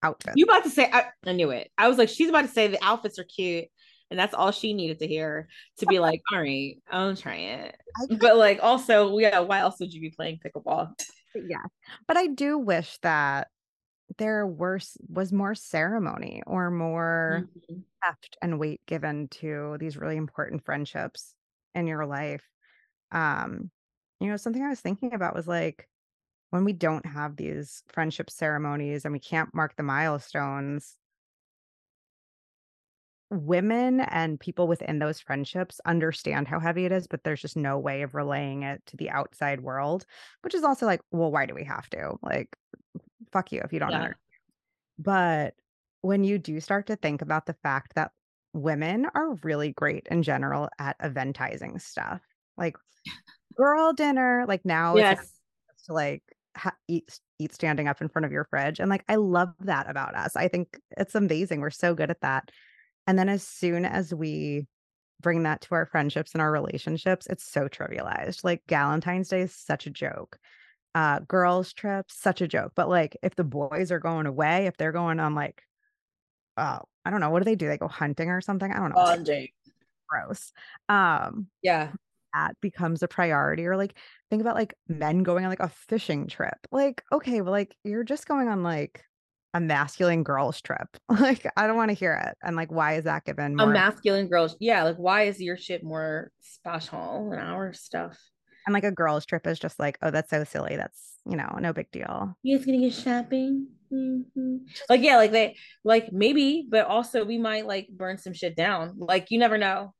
outfits. You about to say I, I knew it. I was like, she's about to say the outfits are cute. And that's all she needed to hear to be like, all right, I'll try it. But like also, yeah, why else would you be playing pickleball? Yeah. But I do wish that there was was more ceremony or more mm-hmm. heft and weight given to these really important friendships in your life. Um, you know, something I was thinking about was like when we don't have these friendship ceremonies and we can't mark the milestones, women and people within those friendships understand how heavy it is, but there's just no way of relaying it to the outside world, which is also like, well, why do we have to? Like, fuck you if you don't yeah. understand. But when you do start to think about the fact that women are really great in general at eventizing stuff, like girl dinner, like now yes. it's to like ha- eat eat standing up in front of your fridge, and like I love that about us. I think it's amazing. We're so good at that. And then as soon as we bring that to our friendships and our relationships, it's so trivialized. Like Valentine's Day is such a joke uh girls trips such a joke but like if the boys are going away if they're going on like oh i don't know what do they do they go hunting or something i don't know hunting gross um yeah that becomes a priority or like think about like men going on like a fishing trip like okay well like you're just going on like a masculine girls trip like i don't want to hear it and like why is that given more- a masculine girls yeah like why is your shit more special than our stuff And like a girl's trip is just like, oh, that's so silly. That's, you know, no big deal. You guys gonna get shopping? Mm-hmm. Like, yeah, like they, like maybe, but also we might like burn some shit down. Like, you never know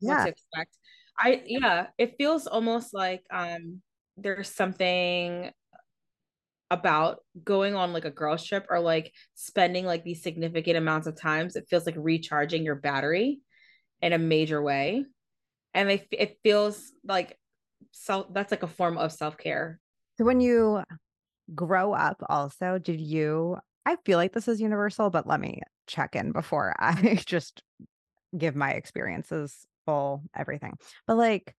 yeah. what to expect. I, yeah, it feels almost like um there's something about going on like a girls trip or like spending like these significant amounts of times it feels like recharging your battery in a major way. And they, it feels like self that's like a form of self-care. So when you grow up also did you i feel like this is universal but let me check in before i just give my experiences full everything but like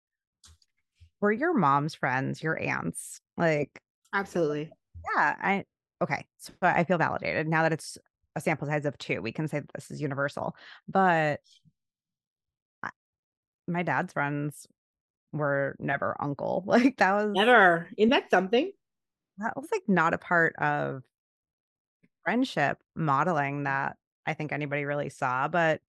were your mom's friends your aunts like absolutely yeah i okay so i feel validated now that it's a sample size of two we can say that this is universal but my dad's friends were never uncle. Like that was never. Isn't that something? That was like not a part of friendship modeling that I think anybody really saw. But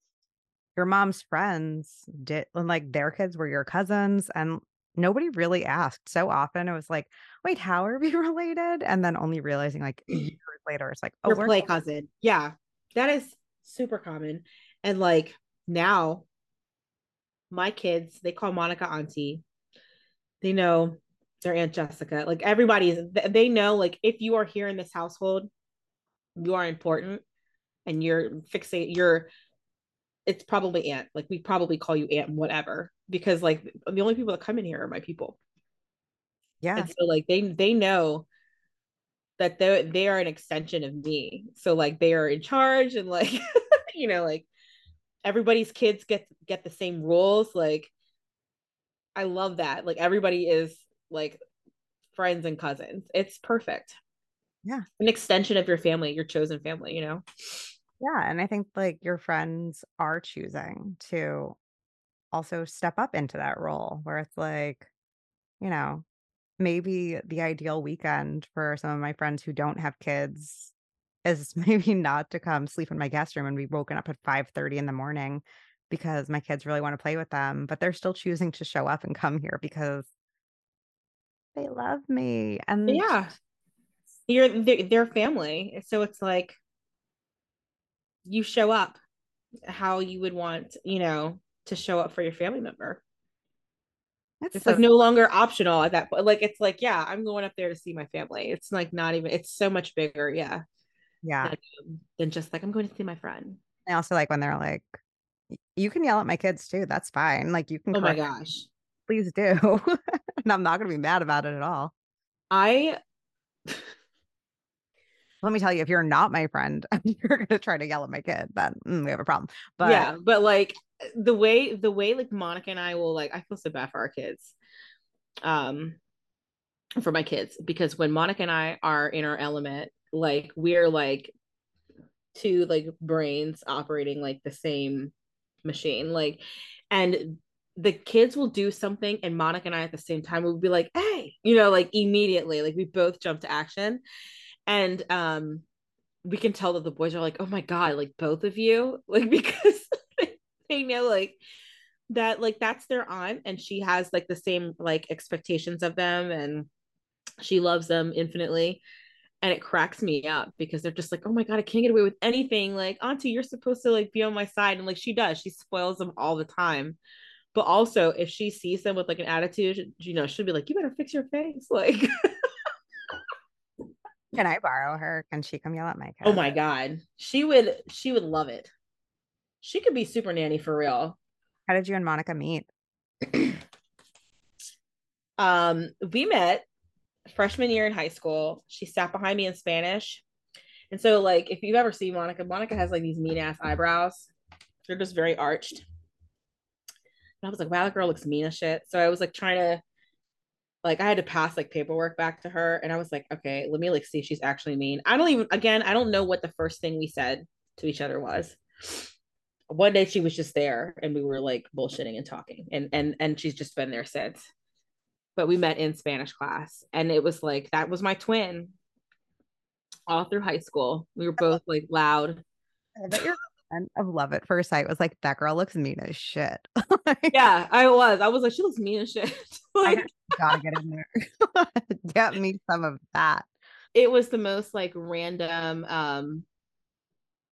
your mom's friends did, and like their kids were your cousins, and nobody really asked. So often it was like, wait, how are we related? And then only realizing like years later, it's like, oh, your play cousin. Yeah, that is super common. And like now, my kids, they call Monica auntie. They know their Aunt Jessica. Like everybody is, they know, like, if you are here in this household, you are important and you're fixate, you're, it's probably Aunt. Like, we probably call you Aunt, whatever, because like the only people that come in here are my people. Yeah. And so, like, they, they know that they they are an extension of me. So like they are in charge and like you know like everybody's kids get get the same rules like i love that like everybody is like friends and cousins it's perfect yeah an extension of your family your chosen family you know yeah and i think like your friends are choosing to also step up into that role where it's like you know maybe the ideal weekend for some of my friends who don't have kids is maybe not to come sleep in my guest room and be woken up at 5 30 in the morning because my kids really want to play with them, but they're still choosing to show up and come here because they love me. And yeah, you're their family. So it's like you show up how you would want, you know, to show up for your family member. That's it's so- like no longer optional at that point. Like it's like, yeah, I'm going up there to see my family. It's like not even, it's so much bigger. Yeah yeah than, um, than just like i'm going to see my friend i also like when they're like you can yell at my kids too that's fine like you can oh my gosh please do and i'm not going to be mad about it at all i let me tell you if you're not my friend you're going to try to yell at my kid then mm, we have a problem. But yeah but like the way the way like monica and i will like i feel so bad for our kids um for my kids because when monica and i are in our element like we're like two like brains operating like the same machine like and the kids will do something and monica and i at the same time will be like hey you know like immediately like we both jump to action and um we can tell that the boys are like oh my god like both of you like because they know like that like that's their aunt and she has like the same like expectations of them and she loves them infinitely and it cracks me up because they're just like, oh my god, I can't get away with anything. Like, Auntie, you're supposed to like be on my side, and like she does, she spoils them all the time. But also, if she sees them with like an attitude, you know, she'll be like, you better fix your face, like. Can I borrow her? Can she come yell at my cat? Oh my god, she would. She would love it. She could be super nanny for real. How did you and Monica meet? um, we met freshman year in high school. She sat behind me in Spanish. And so, like, if you've ever seen Monica, Monica has like these mean ass eyebrows. They're just very arched. And I was like, wow, that girl looks mean as shit. So I was like trying to, like, I had to pass like paperwork back to her. And I was like, okay, let me like see if she's actually mean. I don't even, again, I don't know what the first thing we said to each other was. One day she was just there and we were like bullshitting and talking. And and and she's just been there since but we met in Spanish class. And it was like, that was my twin all through high school. We were both like loud. I bet your of Love at First Sight was like, that girl looks mean as shit. like, yeah, I was. I was like, she looks mean as shit. like, gotta get in there. get me some of that. It was the most like random um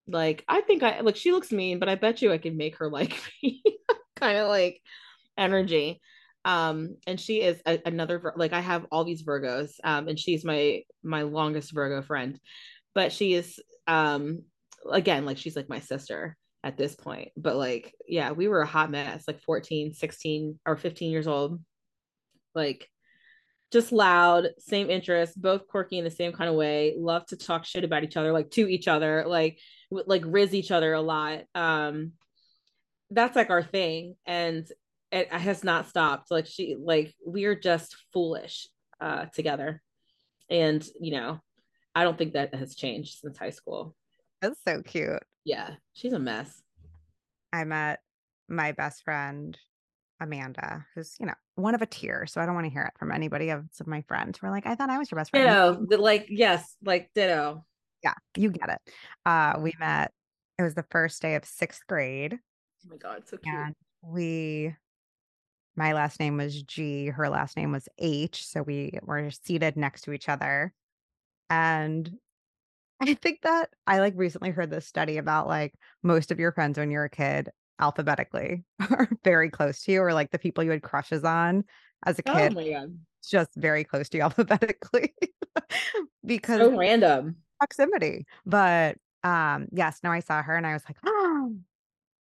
like I think I like she looks mean, but I bet you I could make her like me kind of like energy. Um, and she is a, another like I have all these Virgos, um, and she's my my longest Virgo friend, but she is um again like she's like my sister at this point but like yeah we were a hot mess like 14 16 or 15 years old. Like just loud same interests both quirky in the same kind of way love to talk shit about each other like to each other like like riz each other a lot um that's like our thing and it has not stopped like she like we're just foolish uh together. And you know i don't think that has changed since high school that's so cute. Yeah she's a mess. I met my best friend amanda who's you know one of a tier so i don't want to hear it from anybody of my friends we're like i thought i was your best friend. Ditto like yes like ditto. Yeah you get it. Uh we met it was the first day of sixth grade oh my god so cute. and we my last name was G, her last name was H. So we were seated next to each other. And I think that I like recently heard this study about like most of your friends when you're a kid alphabetically are very close to you, or like the people you had crushes on as a oh kid. Oh just very close to you alphabetically because so random proximity. But um, yes, now I saw her and I was like, oh,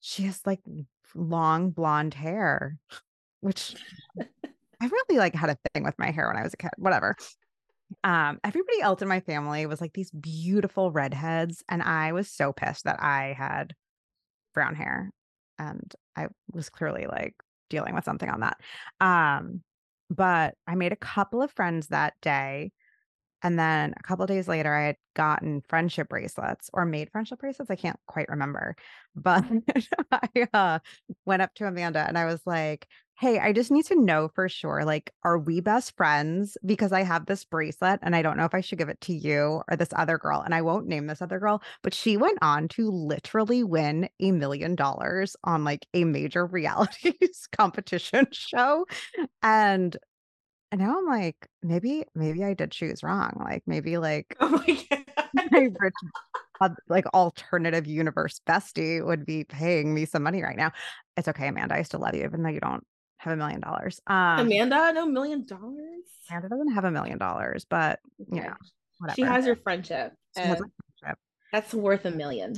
she has like long blonde hair which I really like had a thing with my hair when I was a kid, whatever. Um, everybody else in my family was like these beautiful redheads, and I was so pissed that I had brown hair. And I was clearly like dealing with something on that. Um, but I made a couple of friends that day and then a couple days later, I had gotten friendship bracelets or made friendship bracelets. I can't quite remember. But I uh, went up to Amanda and I was like, Hey, I just need to know for sure. Like, are we best friends? Because I have this bracelet and I don't know if I should give it to you or this other girl. And I won't name this other girl, but she went on to literally win a million dollars on like a major reality competition show. And and now I'm like, maybe, maybe I did choose wrong. Like maybe like oh my my rich, uh, like alternative universe bestie would be paying me some money right now. It's okay, Amanda. I still love you, even though you don't have a million dollars. Um Amanda, no million dollars. Amanda doesn't have a million dollars, but yeah, whatever. She has your friendship. Has friendship. That's worth a million.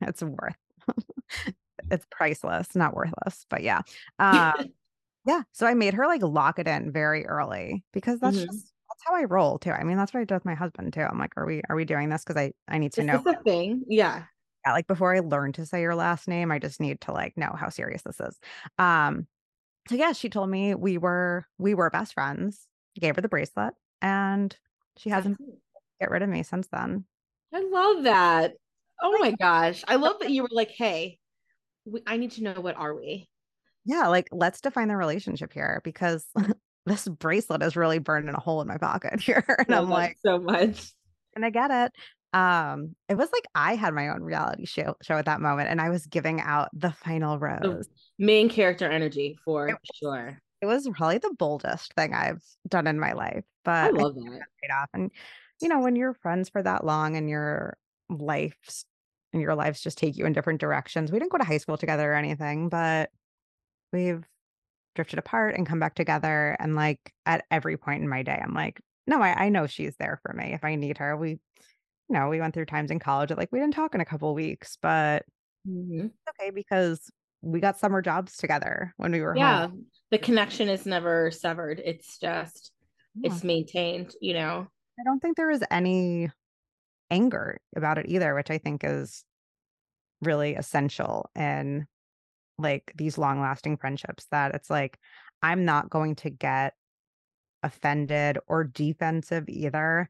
It's worth. it's priceless, not worthless, but yeah. Um yeah. So I made her like lock it in very early because that's mm-hmm. just that's how I roll too. I mean, that's what I do with my husband too. I'm like, are we are we doing this? Because I I need to is know the thing. Yeah. Yeah. Like before I learn to say your last name, I just need to like know how serious this is. Um, so yeah, she told me we were we were best friends. I gave her the bracelet and she hasn't get rid of me since then. I love that. Oh my gosh. I love that you were like, hey, we, I need to know what are we? Yeah, like let's define the relationship here because this bracelet is really burning a hole in my pocket here. And I'm like, so much. And I get it. Um, it was like I had my own reality show show at that moment and I was giving out the final rose. The main character energy for it was, sure. It was probably the boldest thing I've done in my life. But I love that. Paid off. And you know, when you're friends for that long and your lives and your lives just take you in different directions. We didn't go to high school together or anything, but we've drifted apart and come back together. And like at every point in my day, I'm like, no, I, I know she's there for me if I need her. We, you know, we went through times in college that like we didn't talk in a couple weeks, but mm-hmm. okay because we got summer jobs together when we were yeah. Home. The connection is never severed. It's just yeah. it's maintained, you know. I don't think there is any anger about it either, which I think is really essential in like these long lasting friendships that it's like I'm not going to get offended or defensive either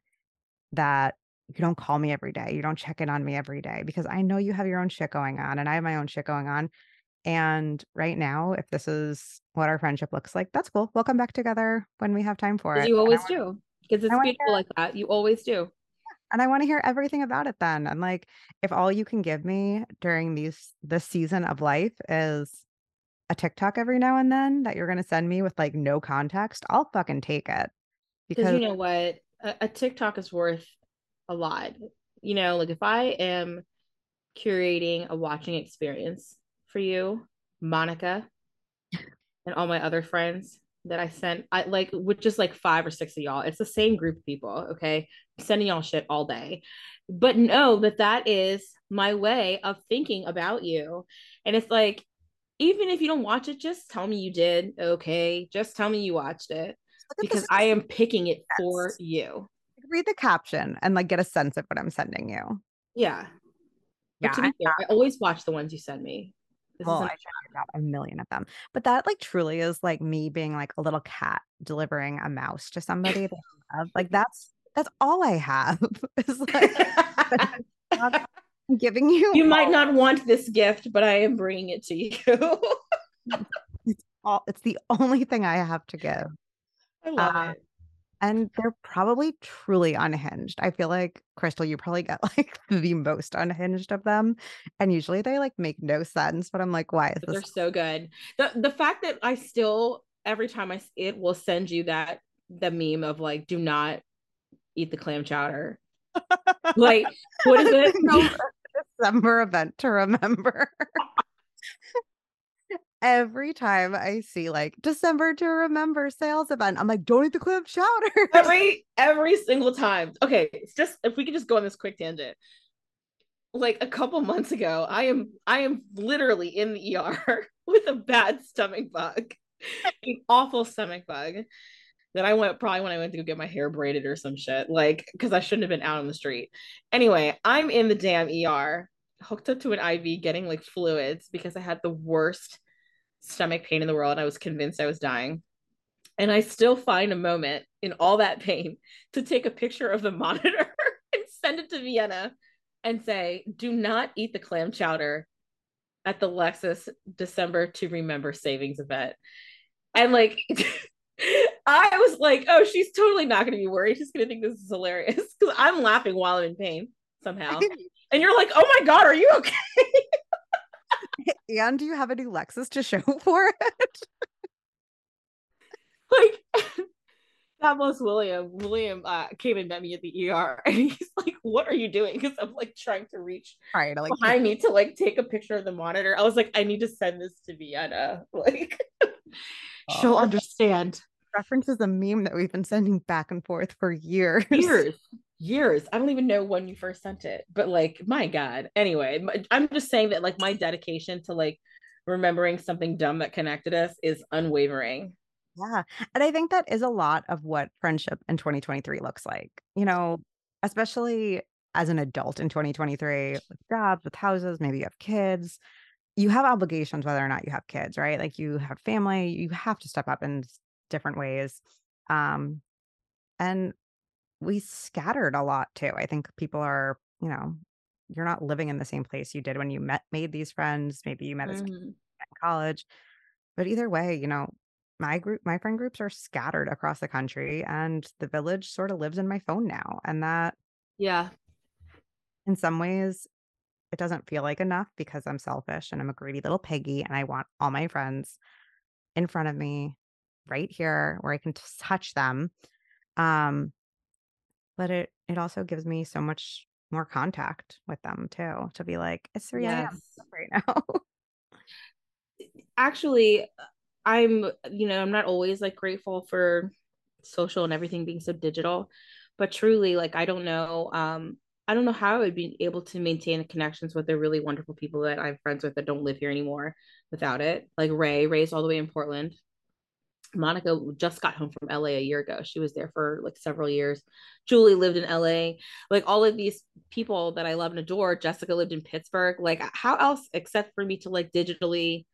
that you don't call me every day. You don't check in on me every day because I know you have your own shit going on and I have my own shit going on. And right now, if this is what our friendship looks like, that's cool. We'll come back together when we have time for it. You always do because it's beautiful like that. You always do. And I wanna hear everything about it then. And, like, if all you can give me during these this season of life is a TikTok every now and then that you're gonna send me with, like, no context, I'll fucking take it. Because you know what? A, a TikTok is worth a lot. You know, like if I am curating a watching experience for you, Monica, and all my other friends that I sent, I like with just like five or six of y'all. It's the same group of people, okay? I'm sending y'all shit all day. But know that that is my way of thinking about you. And it's like, even if you don't watch it, just tell me you did. Okay. Just tell me you watched it because I am picking it for you. Read the caption and, like, get a sense of what I'm sending you. Yeah. But Yeah, to I be fair, I always watch the ones you send me. This Well, isn't I checked out a million of them, but that, like, truly is, like, me being, like, a little cat delivering a mouse to somebody that I love, like, that's that's all I have is, like, I'm giving you you might not want this gift, but I am bringing it to you. it's all it's the only thing I have to give. I love Uh, it. And they're probably truly unhinged. I feel like, Crystal, you probably get, like, the most unhinged of them, and usually they, like, make no sense, but I'm like, "Why is they're this" so good. The the fact that I still every time I see it will send you that the meme of like do not eat the clam chowder. Like what is it? December event to remember. Every time I see, like, December to remember sales event, I'm like, "Don't eat the clam chowder." every every single time. Okay, it's just if we could just go on this quick tangent. Like a couple months ago, I am I am literally in the ER with a bad stomach bug, an awful stomach bug that I went probably when I went to go get my hair braided or some shit, like because I shouldn't have been out on the street. Anyway, I'm in the damn ER, hooked up to an IV, getting like fluids because I had the worst stomach pain in the world. I was convinced I was dying. And I still find a moment in all that pain to take a picture of the monitor and send it to Vienna and say, do not eat the clam chowder at the Lexus December to Remember savings event. And like, I was like, oh, she's totally not going to be worried. She's going to think this is hilarious because I'm laughing while I'm in pain somehow. And you're like, oh my God, are you okay? And do you have a new Lexus to show for it? like that was William. William uh, came and met me at the ER, and he's like, "What are you doing?" Because I'm like trying to reach to, like, behind me to like take a picture of the monitor. I was like, "I need to send this to Vienna." Like, she'll Oh. understand. references a meme that we've been sending back and forth for years. Years, years. I don't even know when you first sent it, but like, my God. Anyway, I'm just saying that like my dedication to like remembering something dumb that connected us is unwavering. Yeah, and I think that is a lot of what friendship in 2023 looks like, you know, especially as an adult in 2023 with jobs, with houses, maybe you have kids. You have obligations whether or not you have kids, right? Like, you have family, you have to step up in different ways, um, and we scattered a lot too. I think people are, you know, you're not living in the same place you did when you met made these friends, maybe you met as Mhm. in college, but either way, you know, my group my friend groups are scattered across the country, and the village sorta lives in my phone now, and that Yeah. in some ways, it doesn't feel like enough because I'm selfish and I'm a greedy little piggy, and I want all my friends in front of me right here where I can touch them. Um, but it it also gives me so much more contact with them too, to be like, "It's 3 AM Yes. right now." actually i'm you know i'm not always like grateful for social and everything being so digital but truly like i don't know um i don't know how i would be able to maintain the connections with the really wonderful people that i'm friends with that don't live here anymore without it like ray ray's all the way in portland monica just got home from la a year ago. She was there for like several years. Julie lived in la like all of these people that i love and adore jessica lived in pittsburgh. Like how else except for me to like digitally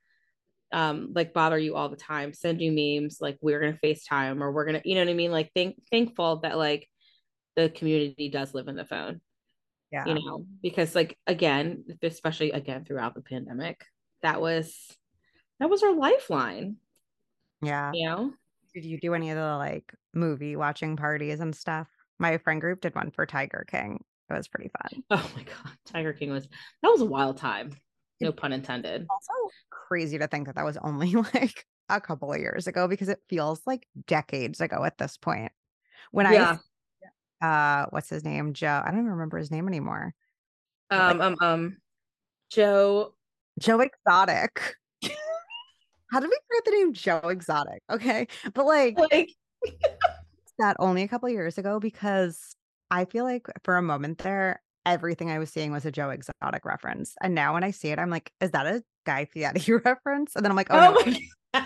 um like bother you all the time send you memes like we're gonna facetime or we're gonna you know what i mean? Like thank thankful that like the community does live in the phone Yeah. you know? Because like again especially again throughout the pandemic that was that was our lifeline Yeah. you know Did you do any of the, like, movie watching parties and stuff? My friend group did one for Tiger King, It was pretty fun. Oh my god, Tiger King was that was a wild time. No pun intended. Also crazy to think that that was only like a couple of years ago because it feels like decades ago at this point. When Yeah. I uh what's his name? Joe. I don't even remember his name anymore. Um um um Joe Joe Exotic. How did we forget the name Joe Exotic? Okay. But like like that only a couple of years ago because I feel like for a moment there, everything I was seeing was a Joe Exotic reference. And now when I see it, I'm like, is that a Guy Fieri reference? And then I'm like, oh, oh no,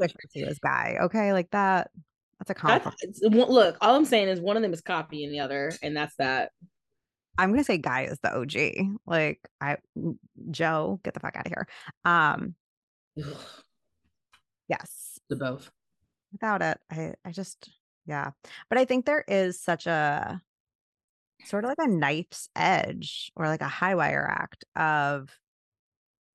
wish he was Guy. Okay, like that. That's a compliment. look, all I'm saying is one of them is copying the other, and that's that. I'm gonna say Guy is the OG. Like I Joe, get the fuck out of here. Um, Ugh, yes. the both. without it i i just yeah but i think there is such a sort of like a knife's edge or like a high wire act of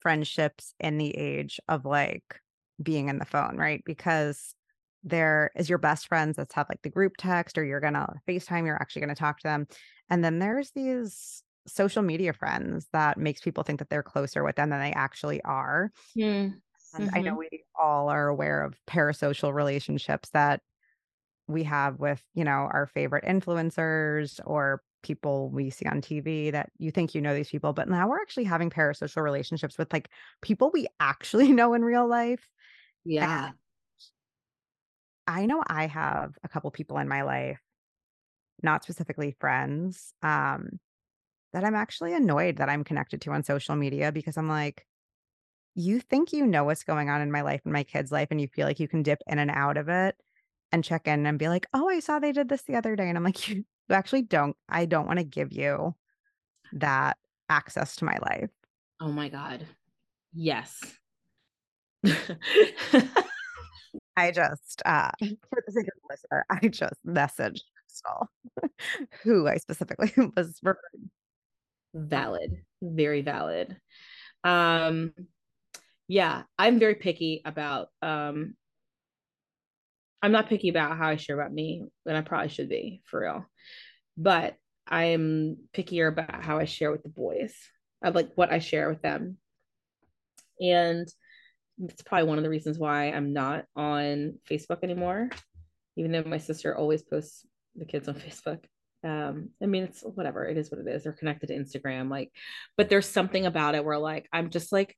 friendships in the age of like being in the phone right because there is your best friends that have like the group text or you're gonna facetime you're actually gonna talk to them and then there's these social media friends that makes people think that they're closer with them than they actually are Hmm. And I know we all are aware of parasocial relationships that we have with, you know, our favorite influencers or people we see on TV that you think you know these people, but now we're actually having parasocial relationships with like people we actually know in real life. Yeah. I know I have a couple people in my life, not specifically friends, um, that I'm actually annoyed that I'm connected to on social media because I'm like, you think you know what's going on in my life and my kid's life, and you feel like you can dip in and out of it and check in and be like, oh, I saw they did this the other day. And I'm like, you actually don't, I don't want to give you that access to my life. Oh my god. Yes. I just, uh, for the sake of the listener, I just messaged Crystal, who I specifically was referring. valid. Very valid. Um yeah, I'm very picky about um I'm not picky about how I share about me, and I probably should be for real. But I'm pickier about how I share with the boys. I like what I share with them. And it's probably one of the reasons why I'm not on Facebook anymore, even though my sister always posts the kids on Facebook. Um, I mean, it's whatever, it is what it is. They're connected to Instagram, like, but there's something about it where like I'm just like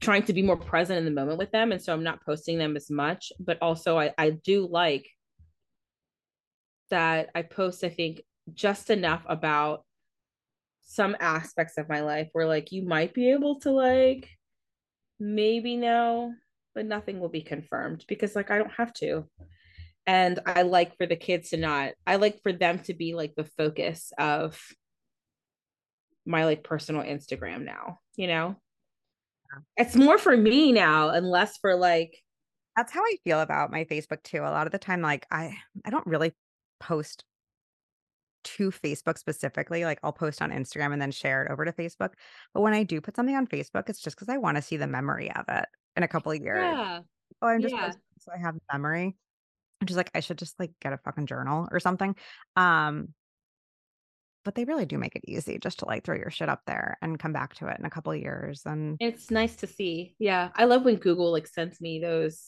trying to be more present in the moment with them. And so I'm not posting them as much, but also I, I do like that I post, I think, just enough about some aspects of my life where like you might be able to like maybe know, but nothing will be confirmed because like I don't have to. And I like for the kids to not, I like for them to be like the focus of my like personal Instagram now, you know? It's more for me now and less for like, That's how I feel about my Facebook too. A lot of the time, like I, I don't really post to Facebook specifically. Like I'll post on Instagram and then share it over to Facebook. But when I do put something on Facebook, it's just because I want to see the memory of it in a couple of years. yeah, Oh, I'm just yeah. so I have memory. I'm just like, I should just like get a fucking journal or something. Um, but they really do make it easy just to like throw your shit up there and come back to it in a couple of years. And It's nice to see. Yeah. I love when Google like sends me those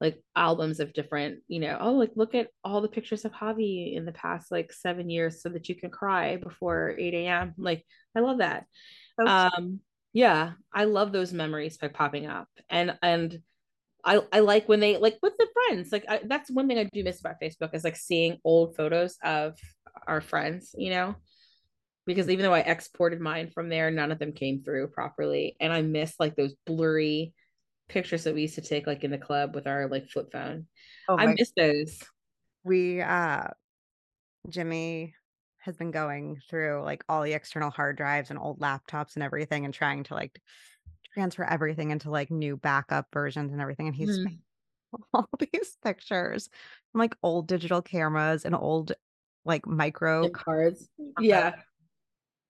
like albums of different, you know, oh, like look at all the pictures of Javi in the past like seven years so that you can cry before 8 a.m. Like, I love that. Um, yeah, I love those memories by popping up. And and I I like when they like with the friends. Like I, that's one thing I do miss about Facebook is like seeing old photos of our friends, you know, because even though I exported mine from there, none of them came through properly, and I miss like those blurry pictures that we used to take like in the club with our like flip phone. oh I miss those. we uh Jimmy has been going through like all the external hard drives and old laptops and everything and trying to like transfer everything into like new backup versions and everything. And he's made all these pictures from like old digital cameras and old like micro SIM cards. Yeah.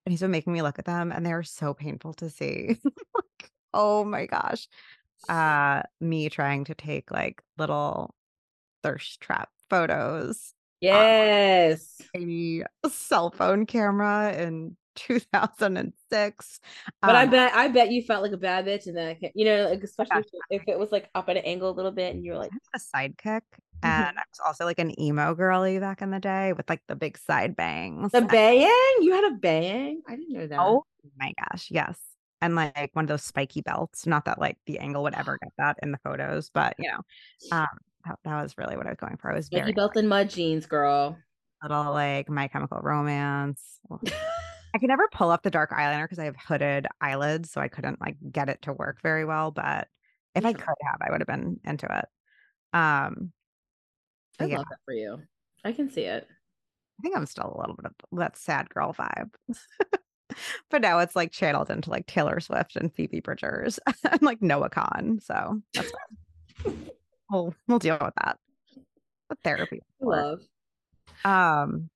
and he's been making me look at them and they're so painful to see. Like, oh my gosh. Uh me trying to take like little thirst trap photos Yes. a cell phone camera in 2006. But I Um, bet I bet you felt like a bad bitch in that, you know, like especially if, if it was like up at an angle a little bit, and you're like, a sidekick, and I was also like an emo girly back in the day with like the big side bangs. the bang. You had a bang. I didn't know that. Oh my gosh, yes. And like one of those spiky belts. Not that like the angle would ever get that in the photos, but you know, um, that, that was really what I was going for. I was Spiky belt and mud jeans, girl. little like My Chemical Romance. I could never pull up the dark eyeliner because I have hooded eyelids, so I couldn't like get it to work very well. But if I could have, I would have been into it. Um, I yeah, love that for you. I can see it. I think I'm still a little bit of that sad girl vibe. but now it's like channeled into like Taylor Swift and Phoebe Bridgers and like Noah Kahan. So that's fine. we'll we'll deal with that. But therapy. Love. Um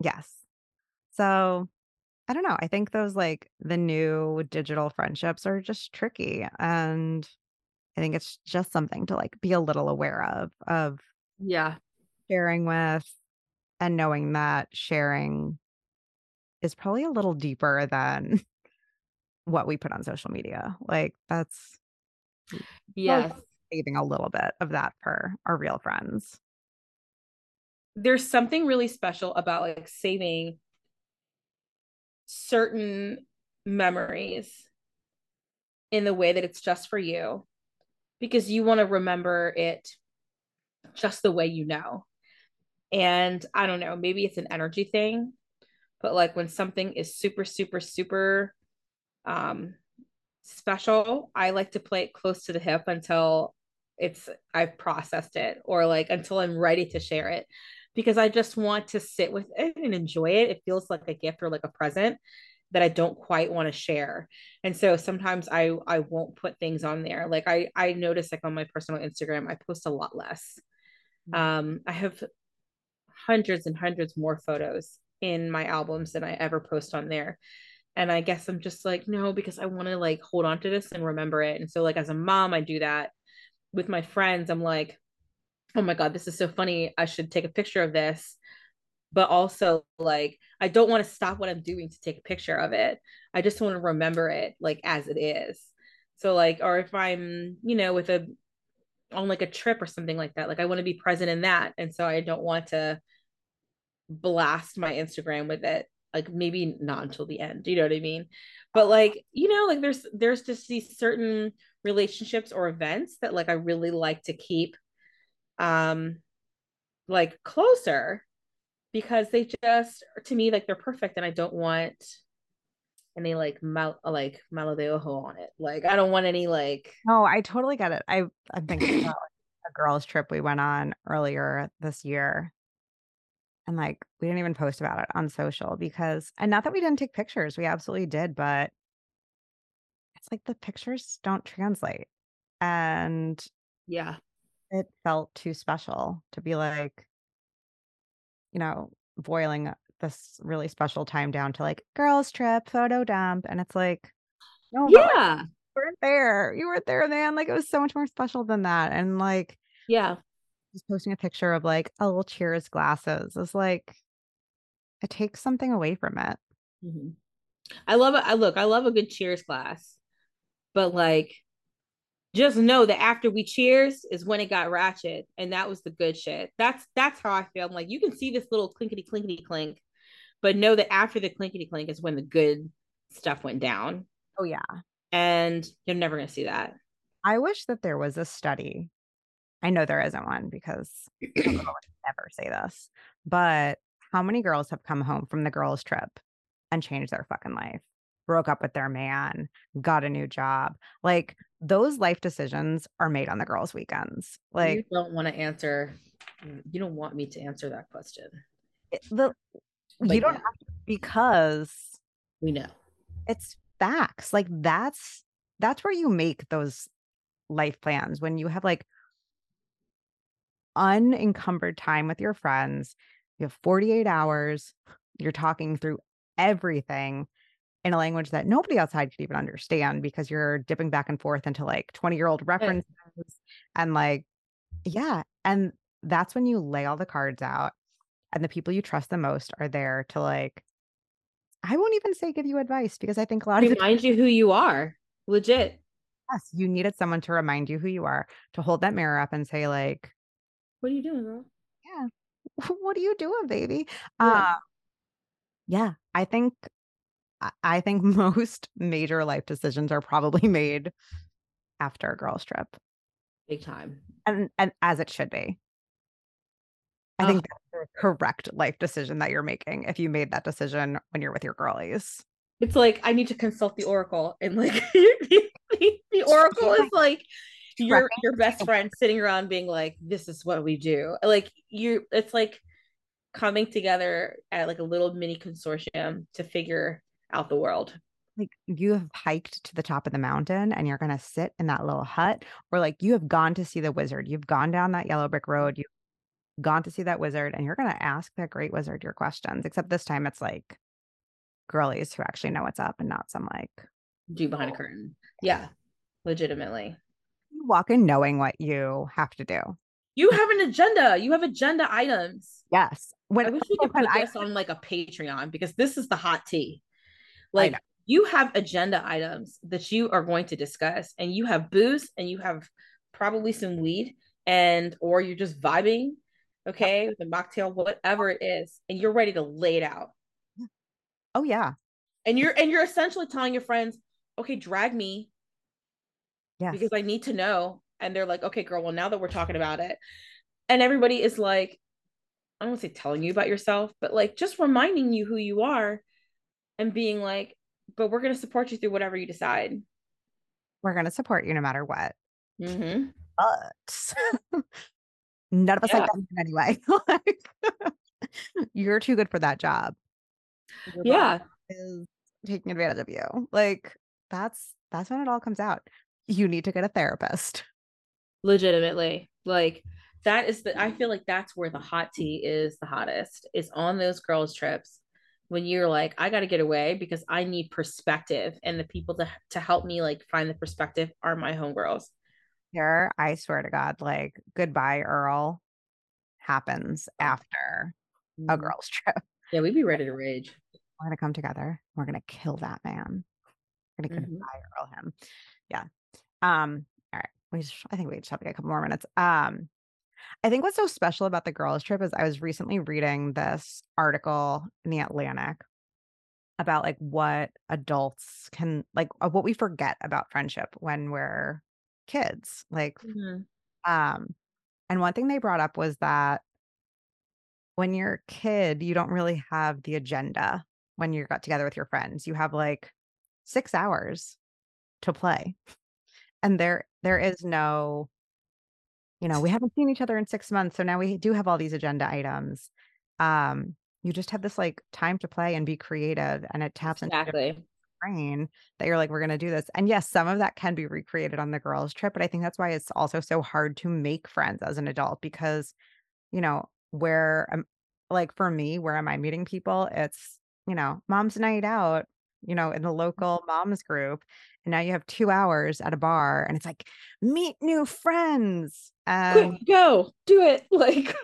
yes. So I don't know. I think those like the new digital friendships are just tricky and I think it's just something to like be a little aware of of Yeah. sharing with and knowing that sharing is probably a little deeper than what we put on social media. Like that's Yes. saving a little bit of that for our real friends. There's something really special about like saving certain memories in the way that it's just for you because you want to remember it just the way you know. And I don't know, maybe it's an energy thing, but like when something is super, super, super um, special, I like to play it close to the hip until it's I've processed it or like until I'm ready to share it because I just want to sit with it and enjoy it. It feels like a gift or like a present that I don't quite want to share. And so sometimes I I won't put things on there. Like I I notice like on my personal Instagram, I post a lot less. Um I have hundreds and hundreds more photos in my albums than I ever post on there. And I guess I'm just like, no, because I want to like hold on to this and remember it. And so like as a mom, I do that with my friends. I'm like, oh my God, this is so funny. I should take a picture of this. But also like I don't want to stop what I'm doing to take a picture of it. I just want to remember it like as it is. So like, or if I'm, you know, with a on like a trip or something like that, like I want to be present in that. And so I don't want to blast my Instagram with it. Like maybe not until the end. You know what I mean? But like, you know, like there's there's just these certain relationships or events that like I really like to keep um like closer because they just to me like they're perfect and I don't want any like mal like malo de ojo on it. Like I don't want any like Oh, I totally get it. I I'm thinking about a girls trip we went on earlier this year. And like we didn't even post about it on social because and not that we didn't take pictures, we absolutely did, but it's like the pictures don't translate. And yeah. It felt too special to be like, you know, boiling this really special time down to like girls trip, photo dump. And it's like, no, like, Yeah. you weren't there. You weren't there, man. Like it was so much more special than that. And like Yeah. just posting a picture of like a little cheers glasses is like it takes something away from it. Mhm. I love it. I look, I love a good cheers glass, but like, just know that after we cheers is when it got ratchet, and that was the good shit. That's that's how I feel. I'm like, you can see this little clinkety clinkety clink, but know that after the clinkety clink is when the good stuff went down, Oh yeah. and you're never gonna see that. I wish that there was a study. I know there isn't one because I would never say this, but how many girls have come home from the girls' trip and changed their fucking life? Broke up with their man, got a new job. Like those life decisions are made on the girls' weekends. Like, you don't want to answer. Mm, you don't want me to answer that question. the you don't have to because we know. it's facts. Like that's that's where you make those life plans when you have like unencumbered time with your friends. You have 48 hours. You're talking through everything in a language that nobody outside could even understand because you're dipping back and forth into like 20 year old references and like, yeah. And that's when you lay all the cards out and the people you trust the most are there to like I won't even say give you advice because I think a lot Remind of Remind you who you are. Legit. Yes, you needed someone to remind you who you are, to hold that mirror up and say, like, What are you doing, girl? Yeah. What are you doing, baby? Yeah. Uh, yeah, I think I think most major life decisions are probably made after a girls trip. Big time. And and as it should be. I oh. think that's the correct life decision that you're making if you made that decision when you're with your girlies. It's like I need to consult the oracle and like the, the oracle is like your your best friend sitting around being like this is what we do. Like you it's like coming together at like a little mini consortium to figure out the world. Like you have hiked to the top of the mountain and you're going to sit in that little hut or like you have gone to see the wizard. You've gone down that yellow brick road you've gone to see that wizard and you're going to ask that great wizard your questions except this time it's like girlies who actually know what's up and not some like do behind a curtain? Yeah legitimately. You walk in knowing what you have to do. You have an agenda. You have agenda items. Yes. When I wish we could put I, this on like a Patreon because this is the hot tea. Like you have agenda items that you are going to discuss, and you have booze, and you have probably some weed, and or you're just vibing, okay, with a mocktail, whatever it is, and you're ready to lay it out. Oh yeah. And you're and you're essentially telling your friends, okay, drag me. Yeah. Because I need to know. And they're like, okay, girl, well, now that we're talking about it. And everybody is like, I don't want to say telling you about yourself, but like just reminding you who you are and being like, but we're going to support you through whatever you decide. We're going to support you no matter what. Mm-hmm. But none of us yeah. like that anyway. you're too good for that job. Your yeah. Is taking advantage of you. Like that's that's when it all comes out. You need to get a therapist. Legitimately. Like that is the I feel like that's where the hot tea is the hottest. Is on those girls trips when you're like I got to get away because I need perspective and the people to to help me like find the perspective are my homegirls. Here, I swear to God, like goodbye Earl happens after mm-hmm. a girls trip. Yeah, we'd be ready to rage. We're gonna come together. We're gonna kill that man. We're gonna mm-hmm. goodbye Earl him. Yeah. Um. All right. We just, I think we just have to get a couple more minutes. Um. I think what's so special about the girls' trip is I was recently reading this article in the Atlantic about like what adults can like what we forget about friendship when we're kids. Like mm-hmm. um and one thing they brought up was that when you're a kid, you don't really have the agenda when you got together with your friends. You have like 6 hours to play. And there there is no you know, we haven't seen each other in 6 months, so now we do have all these agenda items. Um, you just have this like time to play and be creative and it taps exactly. into brain that you're like, we're gonna do this. And yes, some of that can be recreated on the girls' trip, but I think that's why it's also so hard to make friends as an adult because, you know, where I'm like for me, where am I meeting people? It's, you know, mom's night out, you know, in the mm-hmm. local moms group. And now you have two hours at a bar and it's like, meet new friends. And Quick, go do it. Like,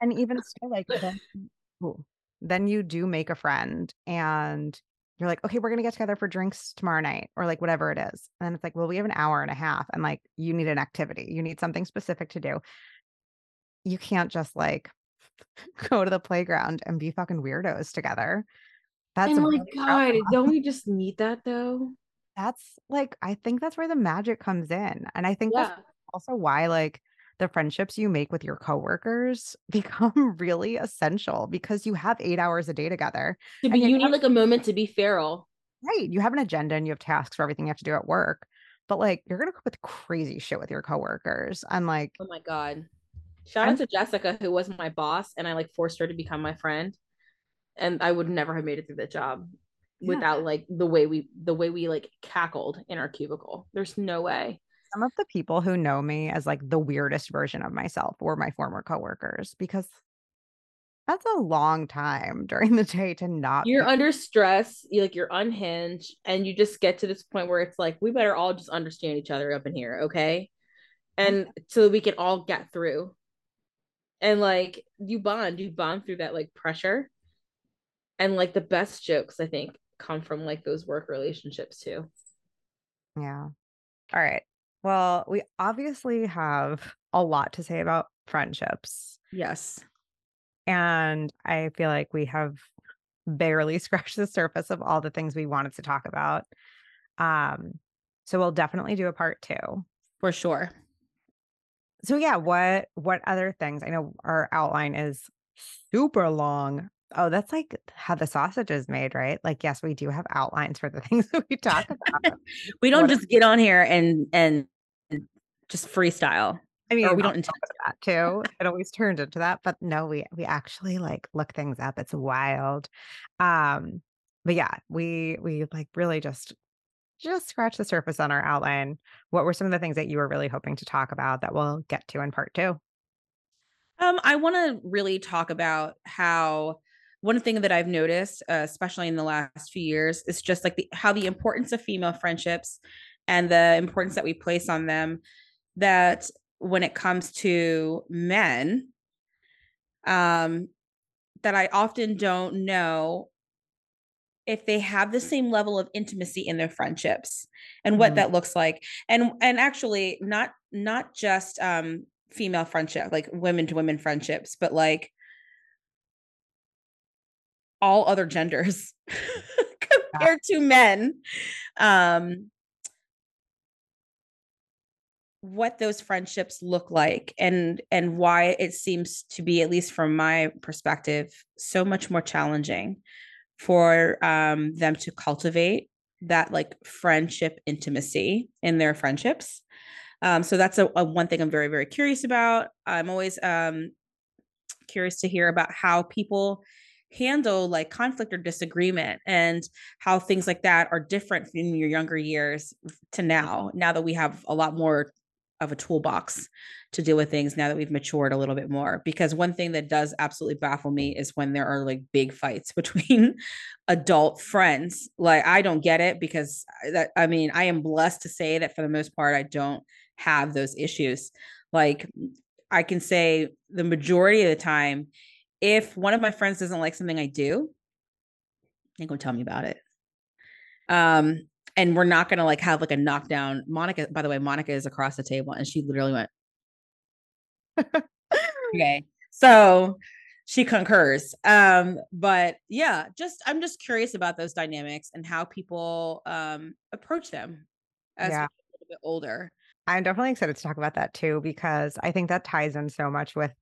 and even still, like, then, ooh, then you do make a friend and you're like, okay, we're going to get together for drinks tomorrow night or like whatever it is. And then it's like, well, we have an hour and a half and like you need an activity, you need something specific to do. You can't just like go to the playground and be fucking weirdos together. That's oh my god, don't we just need that though? That's like I think that's where the magic comes in. And I think yeah. that's also why like the friendships you make with your coworkers become really essential because you have 8 hours a day together. To be, you need like a moment to be feral. Right. You have an agenda and you have tasks for everything you have to do at work. But like you're gonna come with crazy shit with your coworkers. And like oh my God. Shout out to Jessica, who was my boss, and I like forced her to become my friend and I would never have made it through the job yeah. without like the way we the way we like cackled in our cubicle. There's no way. Some of the people who know me as like the weirdest version of myself were my former coworkers because that's a long time during the day to not you're be- under stress you like you're unhinged and you just get to this point where it's like we better all just understand each other up in here okay and so we can all get through and like you bond you bond through that like pressure and like the best jokes i think come from like those work relationships too. Yeah. All right. Well we obviously have a lot to say about friendships. Yes. And i feel like we have barely scratched the surface of all the things we wanted to talk about. Um so we'll definitely do a part two. For sure. So yeah, what what other things? I know our outline is super long. Oh, that's like how the sausage is made, right? Like, yes, we do have outlines for the things that we talk about. we don't what just get on here and and just freestyle. I mean, we don't intend that too. It always turns into that, but no, we we actually like look things up. It's wild. Um, but yeah, we we like really just just scratch the surface on our outline. What were some of the things that you were really hoping to talk about that we'll get to in part two? Um, I want to really talk about how one thing that I've noticed, uh, especially in the last few years, is just like the how the importance of female friendships and the importance that we place on them. That when it comes to men, um, that I often don't know if they have the same level of intimacy in their friendships and what mm-hmm. that looks like and and actually not not just um female friendship like women to women friendships but like all other genders compared to men um what those friendships look like and and why it seems to be at least from my perspective so much more challenging for um, them to cultivate that like friendship intimacy in their friendships. Um, so that's a, a, one thing I'm very very curious about. I'm always um, curious to hear about how people handle like conflict or disagreement and how things like that are different in your younger years to now now that we have a lot more of a toolbox to deal with things now that we've matured a little bit more. Because one thing that does absolutely baffle me is when there are like big fights between adult friends. Like i don't get it because that i mean i am blessed to say that for the most part i don't have those issues. Like i can say the majority of the time if one of my friends doesn't like something i do they go tell me about it um and we're not gonna like have like a knockdown. Monica, by the way, Monica is across the table and she literally went, okay. So she concurs. Um, but yeah, just I'm just curious about those dynamics and how people um approach them as yeah. a little bit older. I'm definitely excited to talk about that too, because I think that ties in so much with,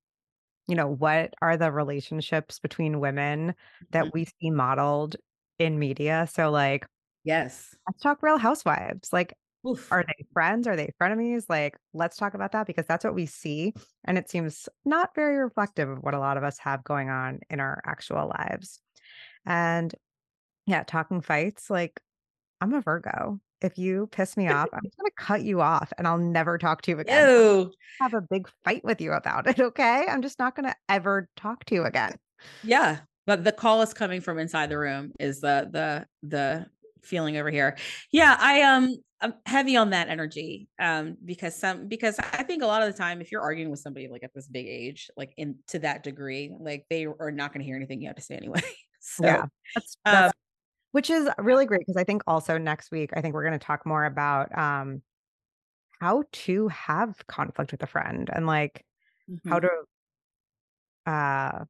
you know, what are the relationships between women that mm-hmm. we see modeled in media. So like Yes. Let's talk Real Housewives. Like, Oof. are they friends? Are they frenemies? Like, let's talk about that because that's what we see. And it seems not very reflective of what a lot of us have going on in our actual lives. And yeah, talking fights, like, I'm a Virgo. If you piss me off, I'm just gonna cut you off and I'll never talk to you again. Ew. Have a big fight with you about it. Okay. I'm just not gonna ever talk to you again. Yeah. But the call is coming from inside the room is the the the feeling over here. Yeah, I um I'm heavy on that energy um because some because I think a lot of the time if you're arguing with somebody like at this big age like in to that degree like they are not going to hear anything you have to say anyway. so yeah. That's, that's um, which is really great because I think also next week I think we're going to talk more about um how to have conflict with a friend and like mm-hmm. how to uh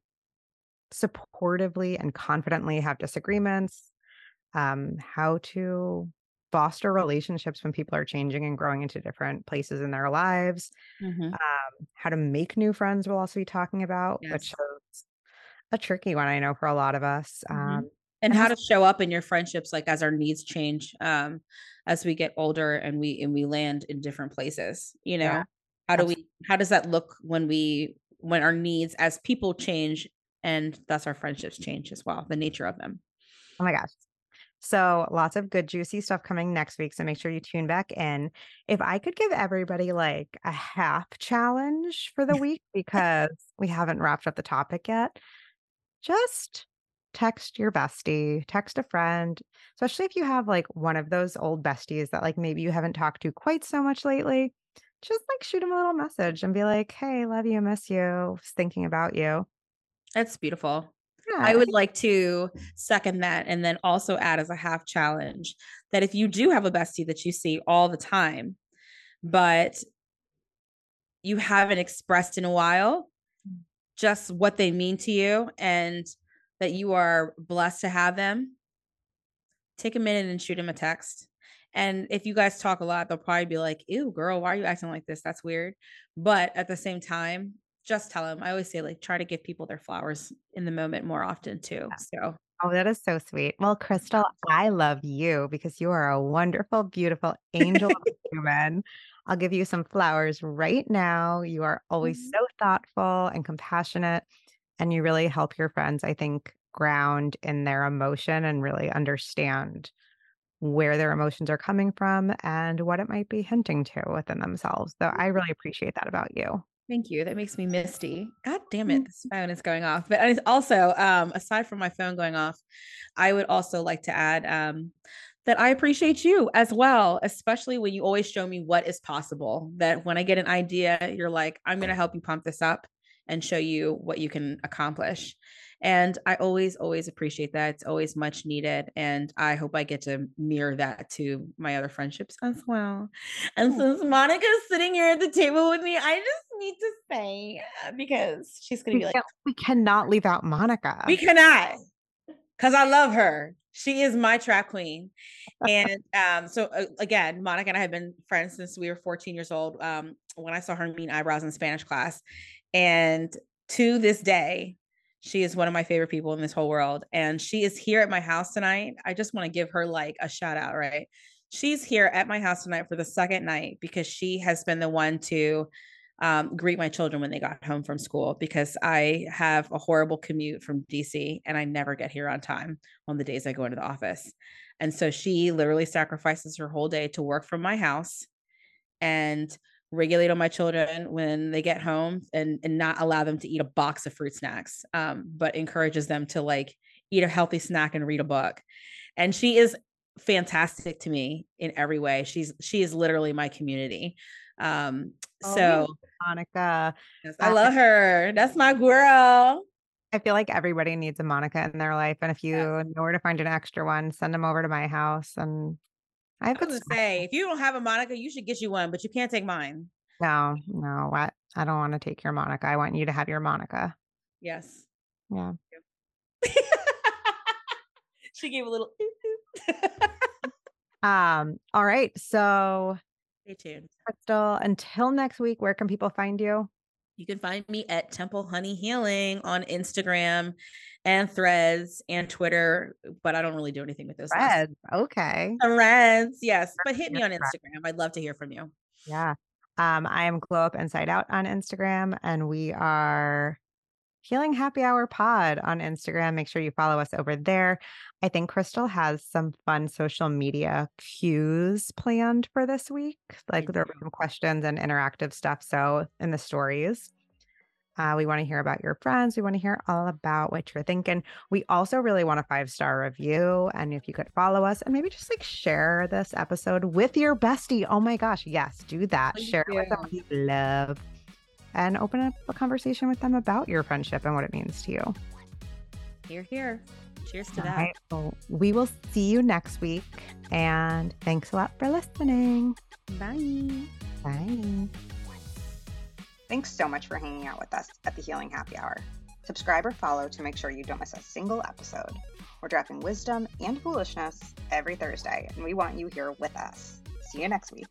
supportively and confidently have disagreements um, how to foster relationships when people are changing and growing into different places in their lives, mm-hmm. um, how to make new friends, we'll also be talking about, yes. which is a tricky one, I know, for a lot of us. Mm-hmm. Um, and how to show up in your friendships like as our needs change um as we get older and we and we land in different places you know yeah. how do we how does that look when we when our needs as people change and thus our friendships change as well the nature of them oh my gosh so lots of good, juicy stuff coming next week. So make sure you tune back in. If I could give everybody like a half challenge for the week because we haven't wrapped up the topic yet, just text your bestie, text a friend, especially if you have like one of those old besties that like maybe you haven't talked to quite so much lately. just like shoot them a little message and be like, "Hey, love you, miss you, was thinking about you." That's beautiful. Yeah, I I would like to second that and then also add as a half challenge that if you do have a bestie that you see all the time, but you haven't expressed in a while mm. just what they mean to you and that you are blessed to have them, take a minute and shoot him a text. And if you guys talk a lot, they'll probably be like, ew, girl, why are you acting like this? That's weird. But at the same time, just tell them. I always say, like, try to give people their flowers in the moment more often too. So Oh, that is so sweet. Well, Crystal, I love you because you are a wonderful, beautiful angel of a human. I'll give you some flowers right now. You are always Mhm. so thoughtful and compassionate, and you really help your friends, I think, ground in their emotion and really understand where their emotions are coming from and what it might be hinting to within themselves. So I really appreciate that about you. Thank you. That makes me misty. God damn Mm. it, this phone is going off. But also, um, aside from my phone going off, I would also like to add um, that I appreciate you as well, especially when you always show me what is possible. That when I get an idea, you're like, I'm going to help you pump this up and show you what you can accomplish. And I always, always appreciate that. It's always much needed. And I hope I get to mirror that to my other friendships as well. And Oh. since Monica's sitting here at the table with me, I just need to say uh, because she's gonna be like, we cannot leave out Monica. we cannot, because I love her. She is my trap queen. And um, so uh, again, Monica and I have been friends since we were 14 years old. Um, when I saw her mean eyebrows in Spanish class, and to this day, she is one of my favorite people in this whole world. And she is here at my house tonight. I just want to give her like a shout out, right? She's here at my house tonight for the second night because she has been the one to um, greet my children when they got home from school because I have a horrible commute from DC and I never get here on time on the days I go into the office. And so she literally sacrifices her whole day to work from my house and regulate on my children when they get home and, and not allow them to eat a box of fruit snacks, um, but encourages them to like eat a healthy snack and read a book. And she is fantastic to me in every way. She's she is literally my community. Um, Oh, so Monica. yes, I love her. That's my girl. I feel like everybody needs a Monica in their life. And if you Yes. know where to find an extra one, send them over to my house. And I have I was gonna say, if you don't have a Monica, you should get you one, but you can't take mine. No, no, what? I don't want to take your Monica. I want you to have your Monica. Yes. Yeah. she gave a little. Um, all right. So Stay tuned. Crystal, until next week, where can people find you? You can find me at Temple Honey Healing on Instagram and Threads and Twitter, but I don't really do anything with those. Red. Okay. Threads, yes, but hit me on Instagram. I'd love to hear from you. Yeah. Um, I am Glow Up Inside Out on Instagram, and we are Healing Happy Hour Pod on Instagram. Make sure you follow us over there. I think Crystal has some fun social media cues planned for this week. Like there are some questions and interactive stuff. So in the stories. Uh, we want to hear about your friends. We want to hear all about what you're thinking. We also really want a five star review. And if you could follow us and maybe just like share this episode with your bestie. Oh my gosh. Yes, do that. Please share it with them. you love and open up a conversation with them about your friendship and what it means to you. Hear, hear. Cheers to All that. right. Well, we will see you next week. And thanks a lot for listening. Bye. Bye. Thanks so much for hanging out with us at the Healing Happy Hour. Subscribe or follow to make sure you don't miss a single episode. We're dropping wisdom and foolishness every Thursday, and we want you here with us. See you next week.